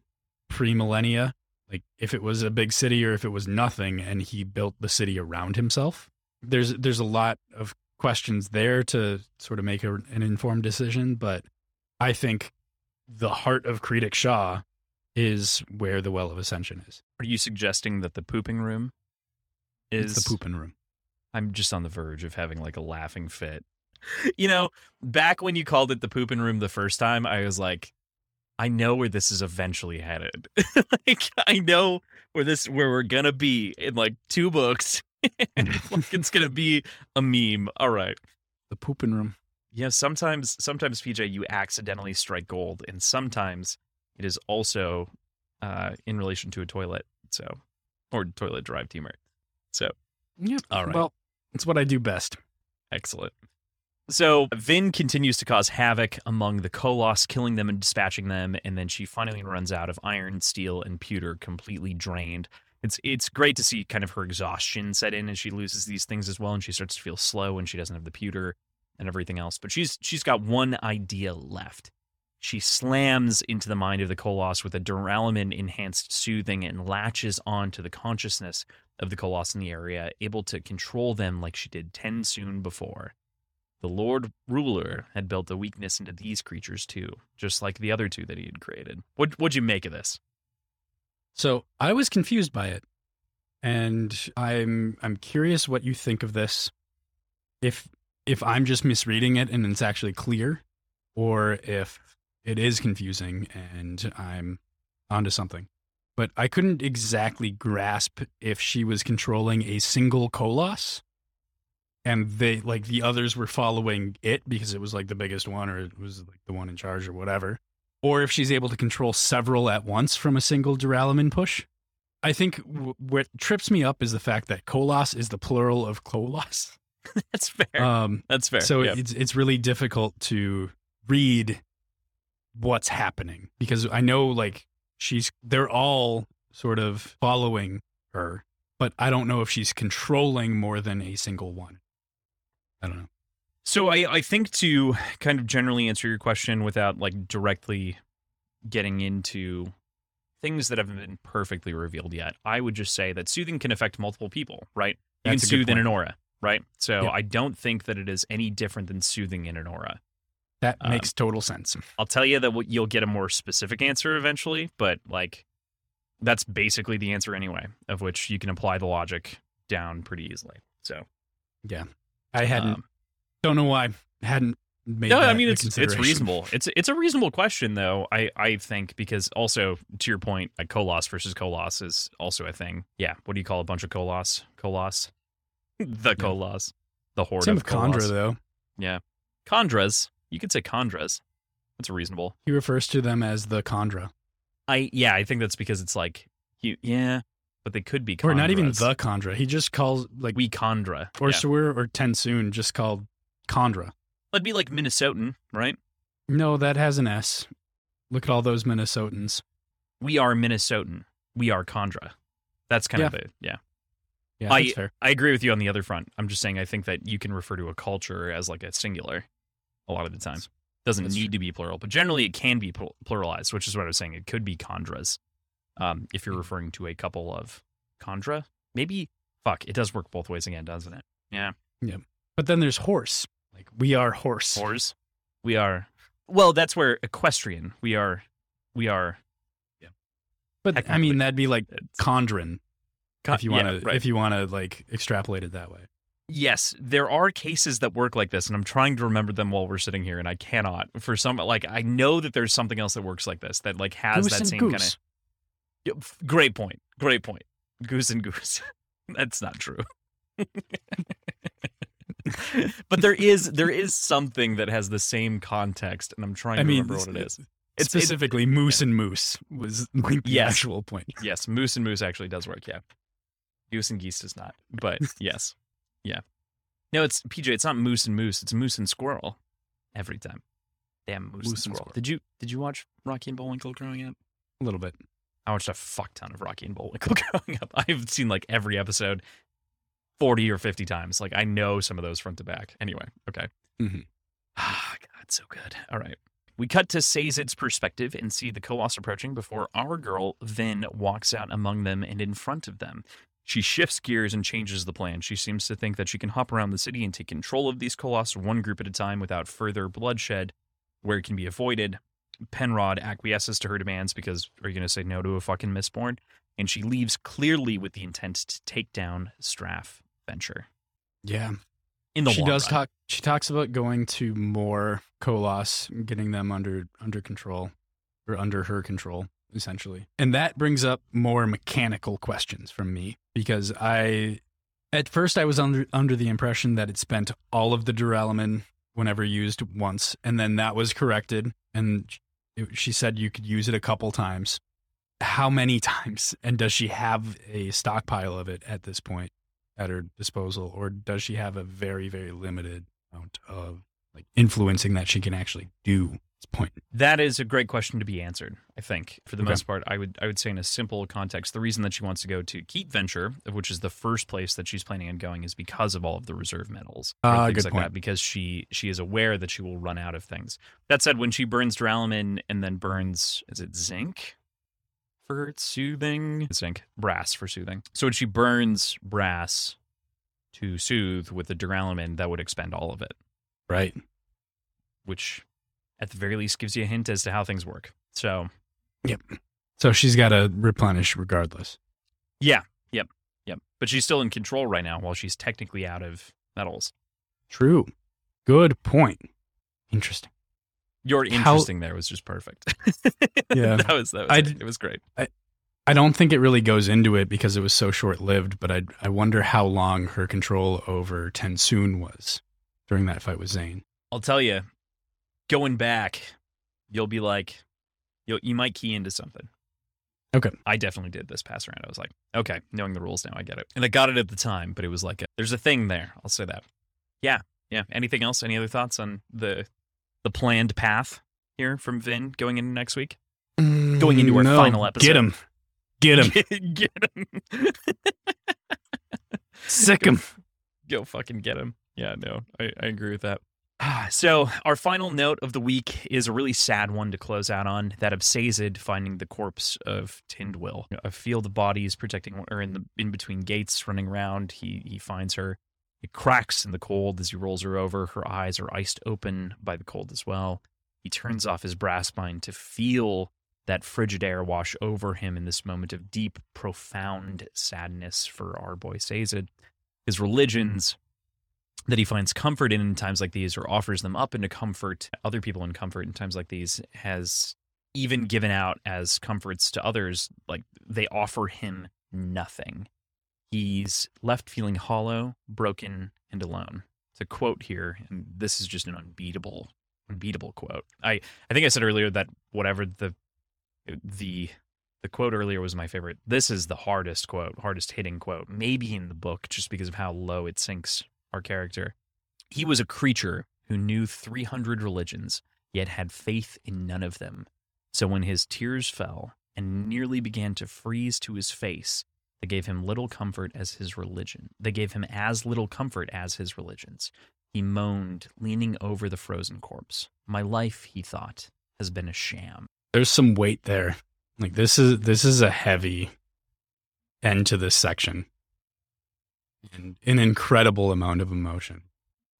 pre millennia like if it was a big city or if it was nothing and he built the city around himself there's there's a lot of questions there to sort of make a, an informed decision but i think the heart of Kredik Shaw is where the well of ascension is Are you suggesting that the pooping room is it's the pooping room I'm just on the verge of having like a laughing fit. You know, back when you called it the pooping room the first time, I was like, I know where this is eventually headed. like I know where this where we're gonna be in like two books. like, it's gonna be a meme. All right. the pooping room Yeah, sometimes sometimes PJ you accidentally strike gold, and sometimes it is also uh, in relation to a toilet. So or toilet drive humor. So yeah all right. well it's what i do best Excellent. So Vin continues to cause havoc among the Koloss, killing them and dispatching them, and then she finally runs out of iron, steel, and pewter, completely drained. It's it's great to see kind of her exhaustion set in as she loses these things as well, and she starts to feel slow and she doesn't have the pewter and everything else. But she's she's got one idea left. She slams into the mind of the Koloss with a Duralumin enhanced soothing and latches onto the consciousness of the Koloss in the area, able to control them like she did TenSoon before. The Lord Ruler had built a weakness into these creatures too, just like the other two that he had created. What what'd you make of this? So I was confused by it, and I'm I'm curious what you think of this. If if I'm just misreading it and it's actually clear, or if it is confusing and I'm onto something. But I couldn't exactly grasp if she was controlling a single Koloss, and they like the others were following it because it was like the biggest one or it was like the one in charge or whatever or if she's able to control several at once from a single Duralumin push. I think w- what trips me up is the fact that Koloss is the plural of Koloss. That's fair. Um, That's fair. so yeah. it's it's really difficult to read what's happening because I know like she's they're all sort of following her, but I don't know if she's controlling more than a single one. I don't know. So I, I think to kind of generally answer your question without like directly getting into things that haven't been perfectly revealed yet, I would just say that soothing can affect multiple people, right? You That's can soothe in an aura, right? So Yeah. I don't think that it is any different than soothing in an aura. That Um, makes total sense. I'll tell you that you'll get a more specific answer eventually, but like that's basically the answer anyway, of which you can apply the logic down pretty easily. So yeah, I hadn't um, don't know why hadn't made no, I mean it's it's reasonable. It's it's a reasonable question though. I I think because also to your point, like Koloss versus Koloss is also a thing. Yeah, what do you call a bunch of Koloss? Koloss, the Koloss, the horde Same of kandra Koloss. though. Yeah, kandras. You could say kandras. That's reasonable. He refers to them as the kandra. I yeah, I think that's because it's like you yeah, but they could be Chondras. Or not even the kandra. He just calls like we kandra. or yeah. Sawir or Tensoon just called kandra. That'd be like Minnesotan, right? No, that has an S. Look at all those Minnesotans. We are Minnesotan. We are kandra. That's kind of a yeah. Yeah, I- fair. I agree with you on the other front. I'm just saying I think that you can refer to a culture as like a singular a lot of the time. Doesn't That's need true. to be plural, but generally it can be pl- pluralized, which is what I was saying. It could be kandras. Um, if you're Mhm. referring to a couple of kandra, maybe fuck, it does work both ways again, doesn't it? Yeah. Yeah. But then there's horse. Like we are horse. Whores. We are well, that's where equestrian. We are we are Yeah. But I mean that'd be like it's- Condren if you want to right. if you want to like extrapolate it that way. Yes, there are cases that work like this, and I'm trying to remember them while we're sitting here, and I cannot. For some, like I know that there's something else that works like this that like has Goose that same kind of. Great point. Great point. Goose and goose. That's not true. but there is there is something that has the same context, and I'm trying I to mean, remember what it is. It's- it- Specifically, moose and moose was like the Yes. actual point. Yes, moose and moose actually does work. Yeah, goose and geese does not. But yes, yeah. No, it's PJ. It's not moose and moose. It's moose and squirrel every time. Damn moose, and, Moose and squirrel. squirrel. Did you did you watch Rocky and Bullwinkle growing up? A little bit. I watched a fuck ton of Rocky and Bullwinkle growing up. I've seen like every episode forty or fifty times. Like I know some of those front to back. Anyway, okay. Mm-hmm. Ah, God, so good. All right. We cut to Sazed's perspective and see the Colossus approaching before our girl Vin walks out among them and in front of them. She shifts gears and changes the plan. She seems to think that she can hop around the city and take control of these Colossus one group at a time without further bloodshed where it can be avoided. Penrod acquiesces to her demands because are you going to say no to a fucking Mistborn? And she leaves clearly with the intent to take down Straff Venture. Yeah. In the she does run. talk she talks about going to more Koloss, getting them under under control or under her control essentially. And that brings up more mechanical questions from me because I at first I was under under the impression that it spent all of the duralumin whenever used once and then that was corrected and it, she said you could use it a couple times. How many times and does she have a stockpile of it at this point? at her disposal, or does she have a very, very limited amount of like influencing that she can actually do? Point. That is a great question to be answered. I think, for the Okay. most part, I would I would say in a simple context, the reason that she wants to go to Keep Venture, which is the first place that she's planning on going, is because of all of the reserve metals, Ah, things like point. that. Because she she is aware that she will run out of things. That said, when she burns duralumin and then burns, is it zinc for soothing? Zinc, brass for soothing. So when she burns brass to soothe with the Duralumin, that would expend all of it Right. which at the very least gives you a hint as to how things work. So, yep. So she's got to replenish regardless. yeah, yep, yep. But she's still in control right now while she's technically out of metals. True. Good point. Interesting. Your How- interesting there was just perfect. Yeah. that was that was I it. it was great. I don't think it really goes into it because it was so short lived, but I I wonder how long her control over Tensoon was during that fight with Zane. I'll tell you, going back, you'll be like, you you might key into something. Okay. I definitely did this pass around. I was like, okay, knowing the rules now, I get it. And I got it at the time, but it was like, a, there's a thing there. I'll say that. Yeah, yeah. Anything else? Any other thoughts on the the planned path here from Vin going into next week? Mm, going into our No, final episode. Get him. Get him. get him. Sick him. Go fucking get him. Yeah, no, I, I agree with that. So, our final note of the week is a really sad one to close out on that of Sazed finding the corpse of Tindwyl. A field of bodies protecting or in the in between gates running around. He he finds her. It cracks in the cold as he rolls her over. Her eyes are iced open by the cold as well. He turns off his brass mind to feel that frigid air wash over him in this moment of deep, profound sadness for our boy Sazed. His religions that he finds comfort in in times like these or offers them up into comfort, other people in comfort in times like these, has even given out as comforts to others. Like they offer him nothing. He's left feeling hollow, broken, and alone. It's a quote here, and this is just an unbeatable, unbeatable quote. I, I think I said earlier that whatever the the the quote earlier was my favorite. This is the hardest quote, hardest hitting quote, maybe in the book, just because of how low it sinks our character. He was a creature who knew 300 religions, yet had faith in none of them. So when his tears fell and nearly began to freeze to his face, they gave him little comfort as his religion. They gave him as little comfort as his religions. He moaned, leaning over the frozen corpse. My life, he thought, has been a sham. There's some weight there. Like this is this is a heavy end to this section. And an incredible amount of emotion.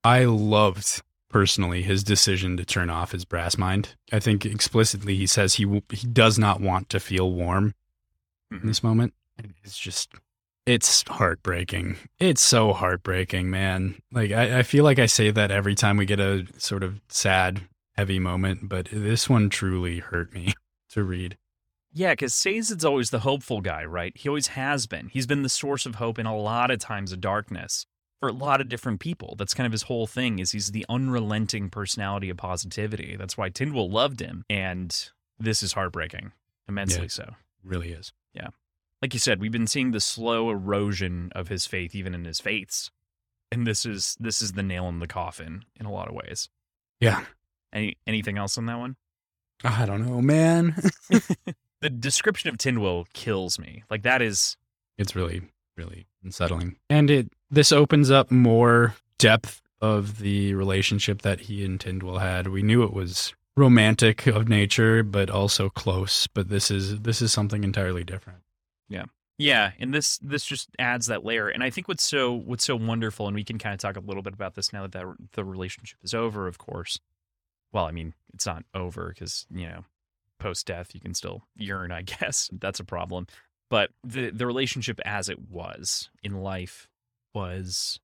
I loved personally his decision to turn off his brass mind. I think explicitly he says he w- he does not want to feel warm in mm-hmm. this moment. It's just it's heartbreaking. It's so heartbreaking, man. Like I, I feel like I say that every time we get a sort of sad, heavy moment, but this one truly hurt me to read. Yeah, because Sazed's always the hopeful guy, right? He always has been. He's been the source of hope in a lot of times of darkness for a lot of different people. That's kind of his whole thing is he's the unrelenting personality of positivity. That's why Tindwyl loved him. And this is heartbreaking, immensely Yeah. so. really is. Yeah. Like you said, we've been seeing the slow erosion of his faith, even in his faiths, and this is this is the nail in the coffin in a lot of ways. Yeah. Any anything else on that one? I don't know, man. The description of Tindwyl kills me. Like that is it's really, really unsettling. And it this opens up more depth of the relationship that he and Tindwyl had. We knew it was romantic of nature, but also close. But this is this is something entirely different. Yeah, Yeah, and this this just adds that layer. And I think what's so what's so wonderful, and we can kind of talk a little bit about this now that the, the relationship is over. Of course, well, I mean, it's not over because you know, post death you can still yearn. I guess that's a problem. But the the relationship as it was in life was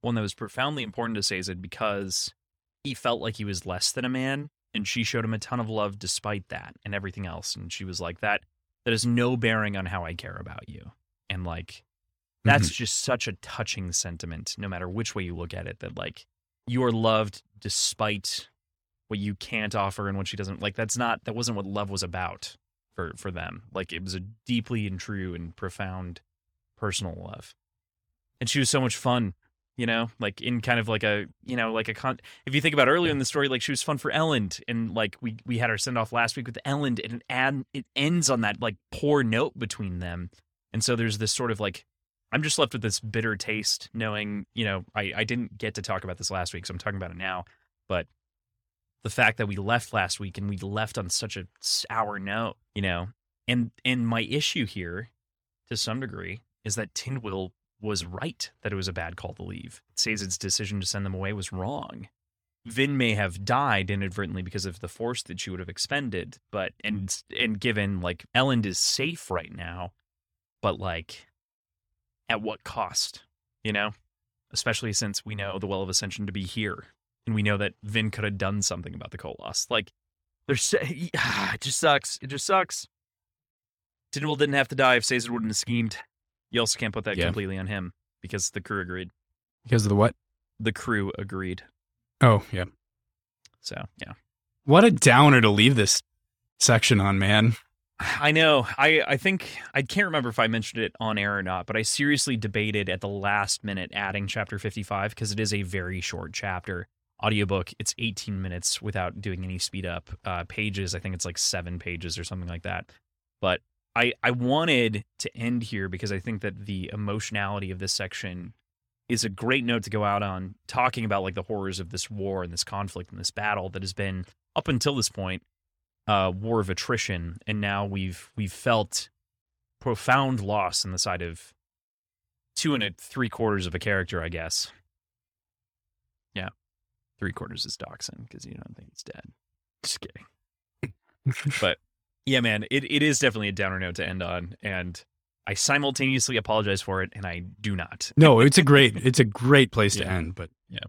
one that was profoundly important to Sazed because he felt like he was less than a man, and she showed him a ton of love despite that and everything else. And she was like that that has no bearing on how I care about you. And like that's mm-hmm. just such a touching sentiment, no matter which way you look at it, that like you are loved despite what you can't offer and what she doesn't like that's not that wasn't what love was about for for them. Like it was a deeply and true and profound personal love. And she was so much fun, you know, like in kind of like a you know, like a con if you think about earlier in the story, like she was fun for Elend, and like we we had our send off last week with Elend, and it ad it ends on that like poor note between them, and so there's this sort of like I'm just left with this bitter taste, knowing you know I I didn't get to talk about this last week, so I'm talking about it now, but the fact that we left last week and we left on such a sour note, you know, and and my issue here, to some degree, is that Tindwyl was right that it was a bad call to leave. Sazed's decision to send them away was wrong. Vin may have died inadvertently because of the force that she would have expended, but and mm. and given like Elend is safe right now, but like at what cost? You know? Especially since we know the Well of Ascension to be here. And we know that Vin could have done something about the Koloss. Like there's it just sucks. It just sucks. Tindwyl didn't have to die if Sazed wouldn't have schemed. You also can't put that Yeah. completely on him because the crew agreed. Because of the what? The crew agreed. Oh, yeah. So yeah. What a downer to leave this section on, man. I know. I, I think I can't remember if I mentioned it on air or not, but I seriously debated at the last minute adding chapter 55 because it is a very short chapter. Audiobook, it's 18 minutes without doing any speed up. Uh, pages, I think it's like seven pages or something like that. But I, I wanted to end here because I think that the emotionality of this section is a great note to go out on, talking about like the horrors of this war and this conflict and this battle that has been up until this point uh, war of attrition, and now we've we've felt profound loss on the side of two and a three quarters of a character, I guess. Yeah, three quarters is Dockson because you don't think he's dead. Just kidding. but yeah, man, it, it is definitely a downer note to end on, and I simultaneously apologize for it, and I do not. No, it's a great it's a great place to end, but Yeah.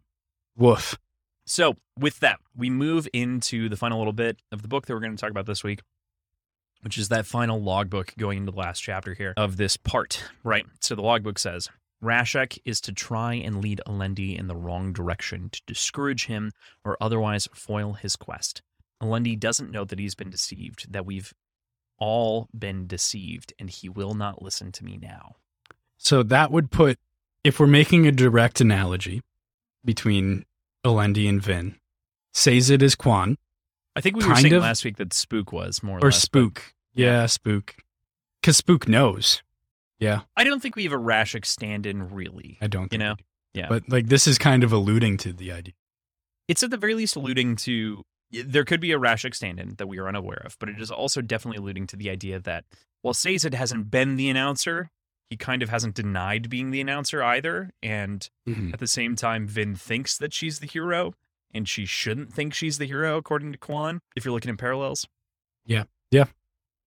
Woof. So, with that, we move into the final little bit of the book that we're going to talk about this week, which is that final logbook going into the last chapter here of this part, right? So, the logbook says Rashek is to try and lead Alendi in the wrong direction to discourage him or otherwise foil his quest. Alendi doesn't know that he's been deceived, that we've all been deceived, and he will not listen to me now. So that would put if we're making a direct analogy between Alendi and Vin, says it is Kwaan I think we were saying of. last week that Spook was more or, or less, but Spook. Yeah, Spook. Because Spook knows. Yeah, I don't think we have a Rashek stand in really. I don't You know? Yeah. But like this is kind of alluding to the idea. it's at the very least alluding to there could be a Rashek stand-in that we are unaware of, but it is also definitely alluding to the idea that while Sazed hasn't been the announcer, he kind of hasn't denied being the announcer either. And Mhm. at the same time, Vin thinks that she's the hero, and she shouldn't think she's the hero, according to Kwaan, if you're looking at parallels.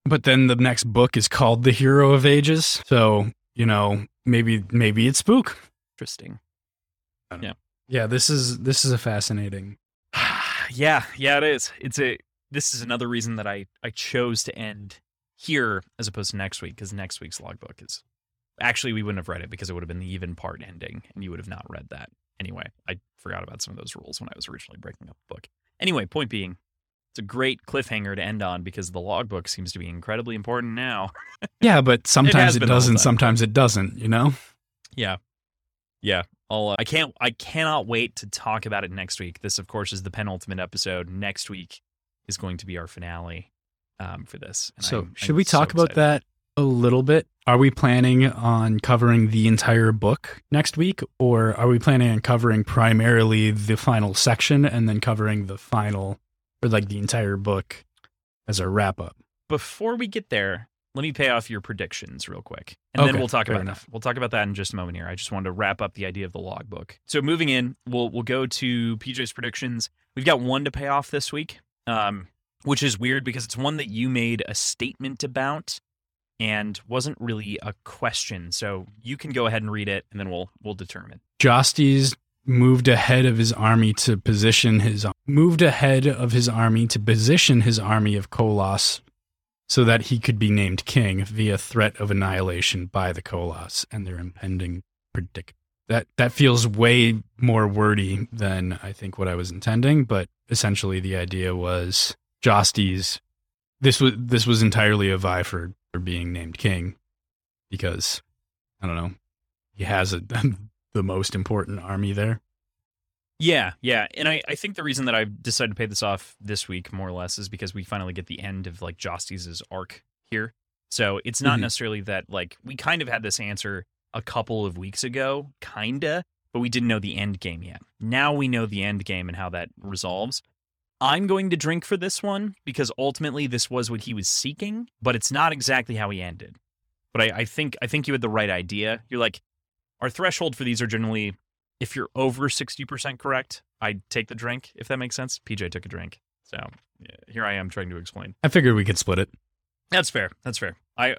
But then the next book is called The Hero of Ages. So, you know, maybe maybe it's Spook. Interesting. Yeah, Yeah, this is this is a fascinating. yeah, yeah, it is. It's a this is another reason that I I chose to end here as opposed to next week because next week's logbook is actually we wouldn't have read it because it would have been the even part ending and you would have not read that anyway. I forgot about some of those rules when I was originally breaking up the book. Anyway, point being, it's a great cliffhanger to end on because the logbook seems to be incredibly important now. Yeah, but sometimes it, whole doesn't, sometimes it doesn't, you know? Yeah. Yeah. I'll, uh, I can't I cannot wait to talk about it next week. This of course is the penultimate episode. Next week is going to be our finale um, for this. So, I'm- should I'm we so talk about that a little bit? Are we planning on covering the entire book next week, or are we planning on covering primarily the final section and then covering the final, or like the entire book as a wrap up? Before we get there, let me pay off your predictions real quick. And then we'll talk about enough. that. We'll talk about that in just a moment here. I just wanted to wrap up the idea of the logbook. So moving in, we'll we'll go to PJ's predictions. We've got one to pay off this week. Um, which is weird because it's one that you made a statement about and wasn't really a question. So you can go ahead and read it and then we'll we'll determine. Jastes moved ahead of his army to position his moved ahead of his army to position his army of Koloss so that he could be named king via threat of annihilation by the Koloss and their impending predicament. That that feels way more wordy than I think what I was intending, but essentially the idea was Jastes this was this was entirely a vie for, for being named king because I don't know he has a the most important army there. Yeah, yeah. And I, I think the reason that I've decided to pay this off this week, more or less, is because we finally get the end of like Jastes' arc here. So it's not Mhm. necessarily that like we kind of had this answer a couple of weeks ago, kinda, but we didn't know the end game yet. Now we know the end game and how that resolves. I'm going to drink for this one because ultimately this was what he was seeking, but it's not exactly how he ended. But I, I think I think you had the right idea. You're like, our threshold for these are generally if you're over 60% correct, I take the drink, if that makes sense. PJ took a drink. So yeah, here I am trying to explain. I figured we could split it. That's fair. That's fair. I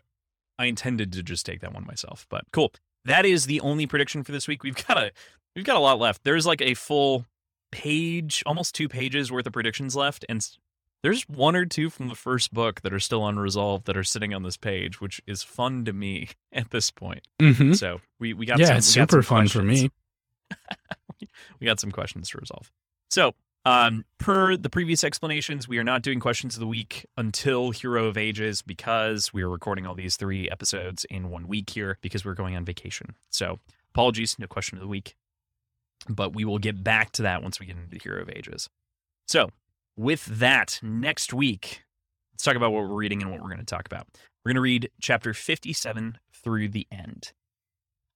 I intended to just take that one myself, but cool. That is the only prediction for this week. We've got a we've got a lot left. There's like a full page, almost two pages worth of predictions left, and there's one or two from the first book that are still unresolved that are sitting on this page, which is fun to me at this point. Mm-hmm. So we we got Yeah, some, it's got super fun for questions me. we got some questions to resolve. So, um, per the previous explanations, we are not doing questions of the week until Hero of Ages because we are recording all these three episodes in one week here because we're going on vacation. So, apologies, no question of the week. But we will get back to that once we get into Hero of Ages. So, with that, next week, let's talk about what we're reading and what we're going to talk about. We're going to read chapter 57 through the end.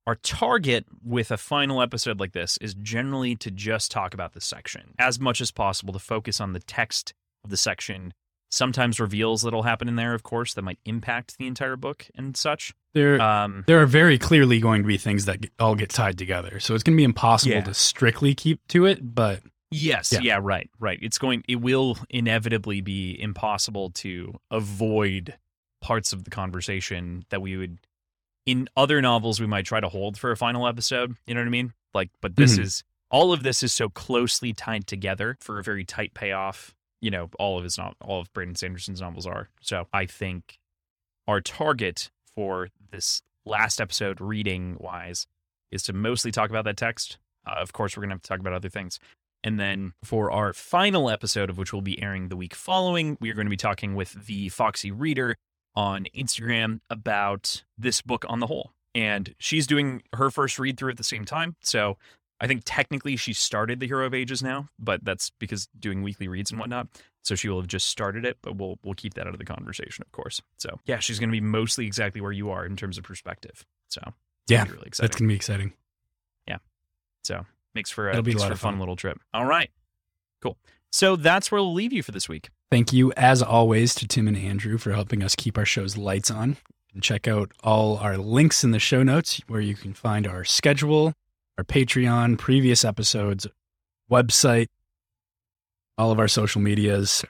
Our target with a final episode like this is generally to just talk about the section as much as possible to focus on the text of the section. Sometimes reveals that'll happen in there, of course, that might impact the entire book and such. There, Um, there are very clearly going to be things that all get tied together. So it's going to be impossible Yeah. to strictly keep to it, but yes, Yeah. yeah. right, right. It's going. It will inevitably be impossible to avoid parts of the conversation that we would in other novels we might try to hold for a final episode. You know what I mean? Like, but this Mhm. is all of this is so closely tied together for a very tight payoff. You know, all of his not all of Brandon Sanderson's novels are. So I think our target for this last episode, reading wise, is to mostly talk about that text. Uh, of course, we're gonna have to talk about other things. And then for our final episode, of which will be airing the week following, we are going to be talking with the Foxy Reader on Instagram about this book on the whole. And she's doing her first read through at the same time. So I think technically she started the Hero of Ages now, but that's because doing weekly reads and whatnot. So she will have just started it, but we'll we'll keep that out of the conversation, of course. So yeah, she's gonna be mostly exactly where you are in terms of perspective. So Yeah, gonna really exciting. that's going to be exciting. Yeah. So makes for a, That'll be a lot for a of fun fun. little trip. All right. Cool. So that's where we'll leave you for this week. Thank you, as always, to Tim and Andrew for helping us keep our show's lights on. And check out all our links in the show notes where you can find our schedule, our Patreon, previous episodes, website, all of our social medias,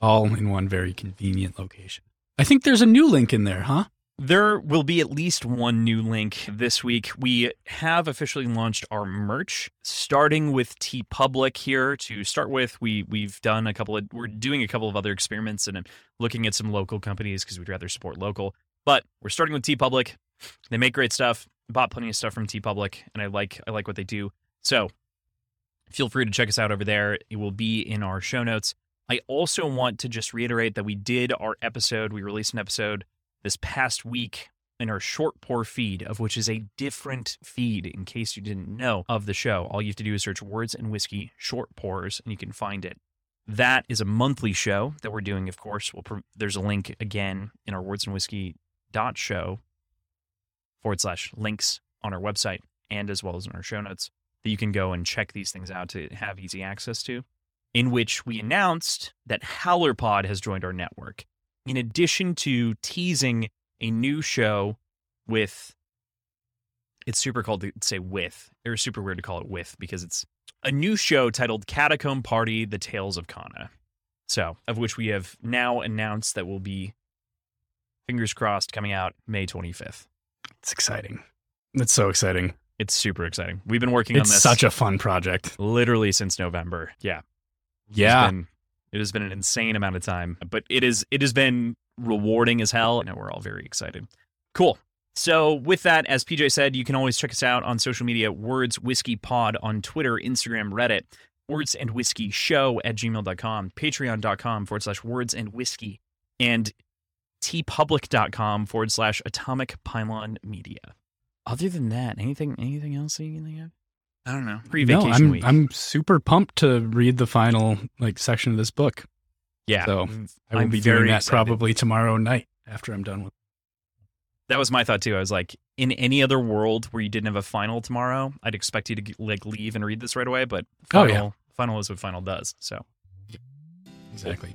all in one very convenient location. I think there's a new link in there, huh? There will be at least one new link this week. We have officially launched our merch, starting with TeePublic here. To start with, we we've done a couple of we're doing a couple of other experiments and I'm looking at some local companies because we'd rather support local. But we're starting with TeePublic. They make great stuff. Bought plenty of stuff from TeePublic, and I like I like what they do. So feel free to check us out over there. It will be in our show notes. I also want to just reiterate that we did our episode, we released an episode this past week in our short pour feed, of which is a different feed in case you didn't know of the show. All you have to do is search Words and Whiskey Short Pours and you can find it. That is a monthly show that we're doing, of course. We'll there's a link again in our Words and Whiskey dot show forward slash links on our website and as well as in our show notes that you can go and check these things out to have easy access to. In which we announced that HowlerPod has joined our network. In addition to teasing a new show with, it's super cool to say with, or super weird to call it with because it's a new show titled Catacomb Party: The Tales of Kana. So, of which we have now announced that will be, fingers crossed, coming out May 25th. It's exciting. It's so exciting. It's super exciting. We've been working It's on this such a fun project. literally since November. Yeah. Yeah. It has been an insane amount of time, but it is it has been rewarding as hell, and we're all very excited. Cool. So with that, as PJ said, you can always check us out on social media, Words Whiskey Pod on Twitter, Instagram, Reddit, Words and Whiskey Show at gmail.com, patreon.com forward slash words and whiskey, and tpublic.com forward slash atomic pylon media. Other than that, anything anything else you can think of? I don't know. Pre-vacation no, I'm, week. I'm super pumped to read the final like section of this book. Yeah. So I will I'm be doing that excited. probably tomorrow night after I'm done with. That was my thought too. I was like, in any other world where you didn't have a final tomorrow, I'd expect you to like leave and read this right away. But final, oh, yeah. final is what final does. So. Exactly.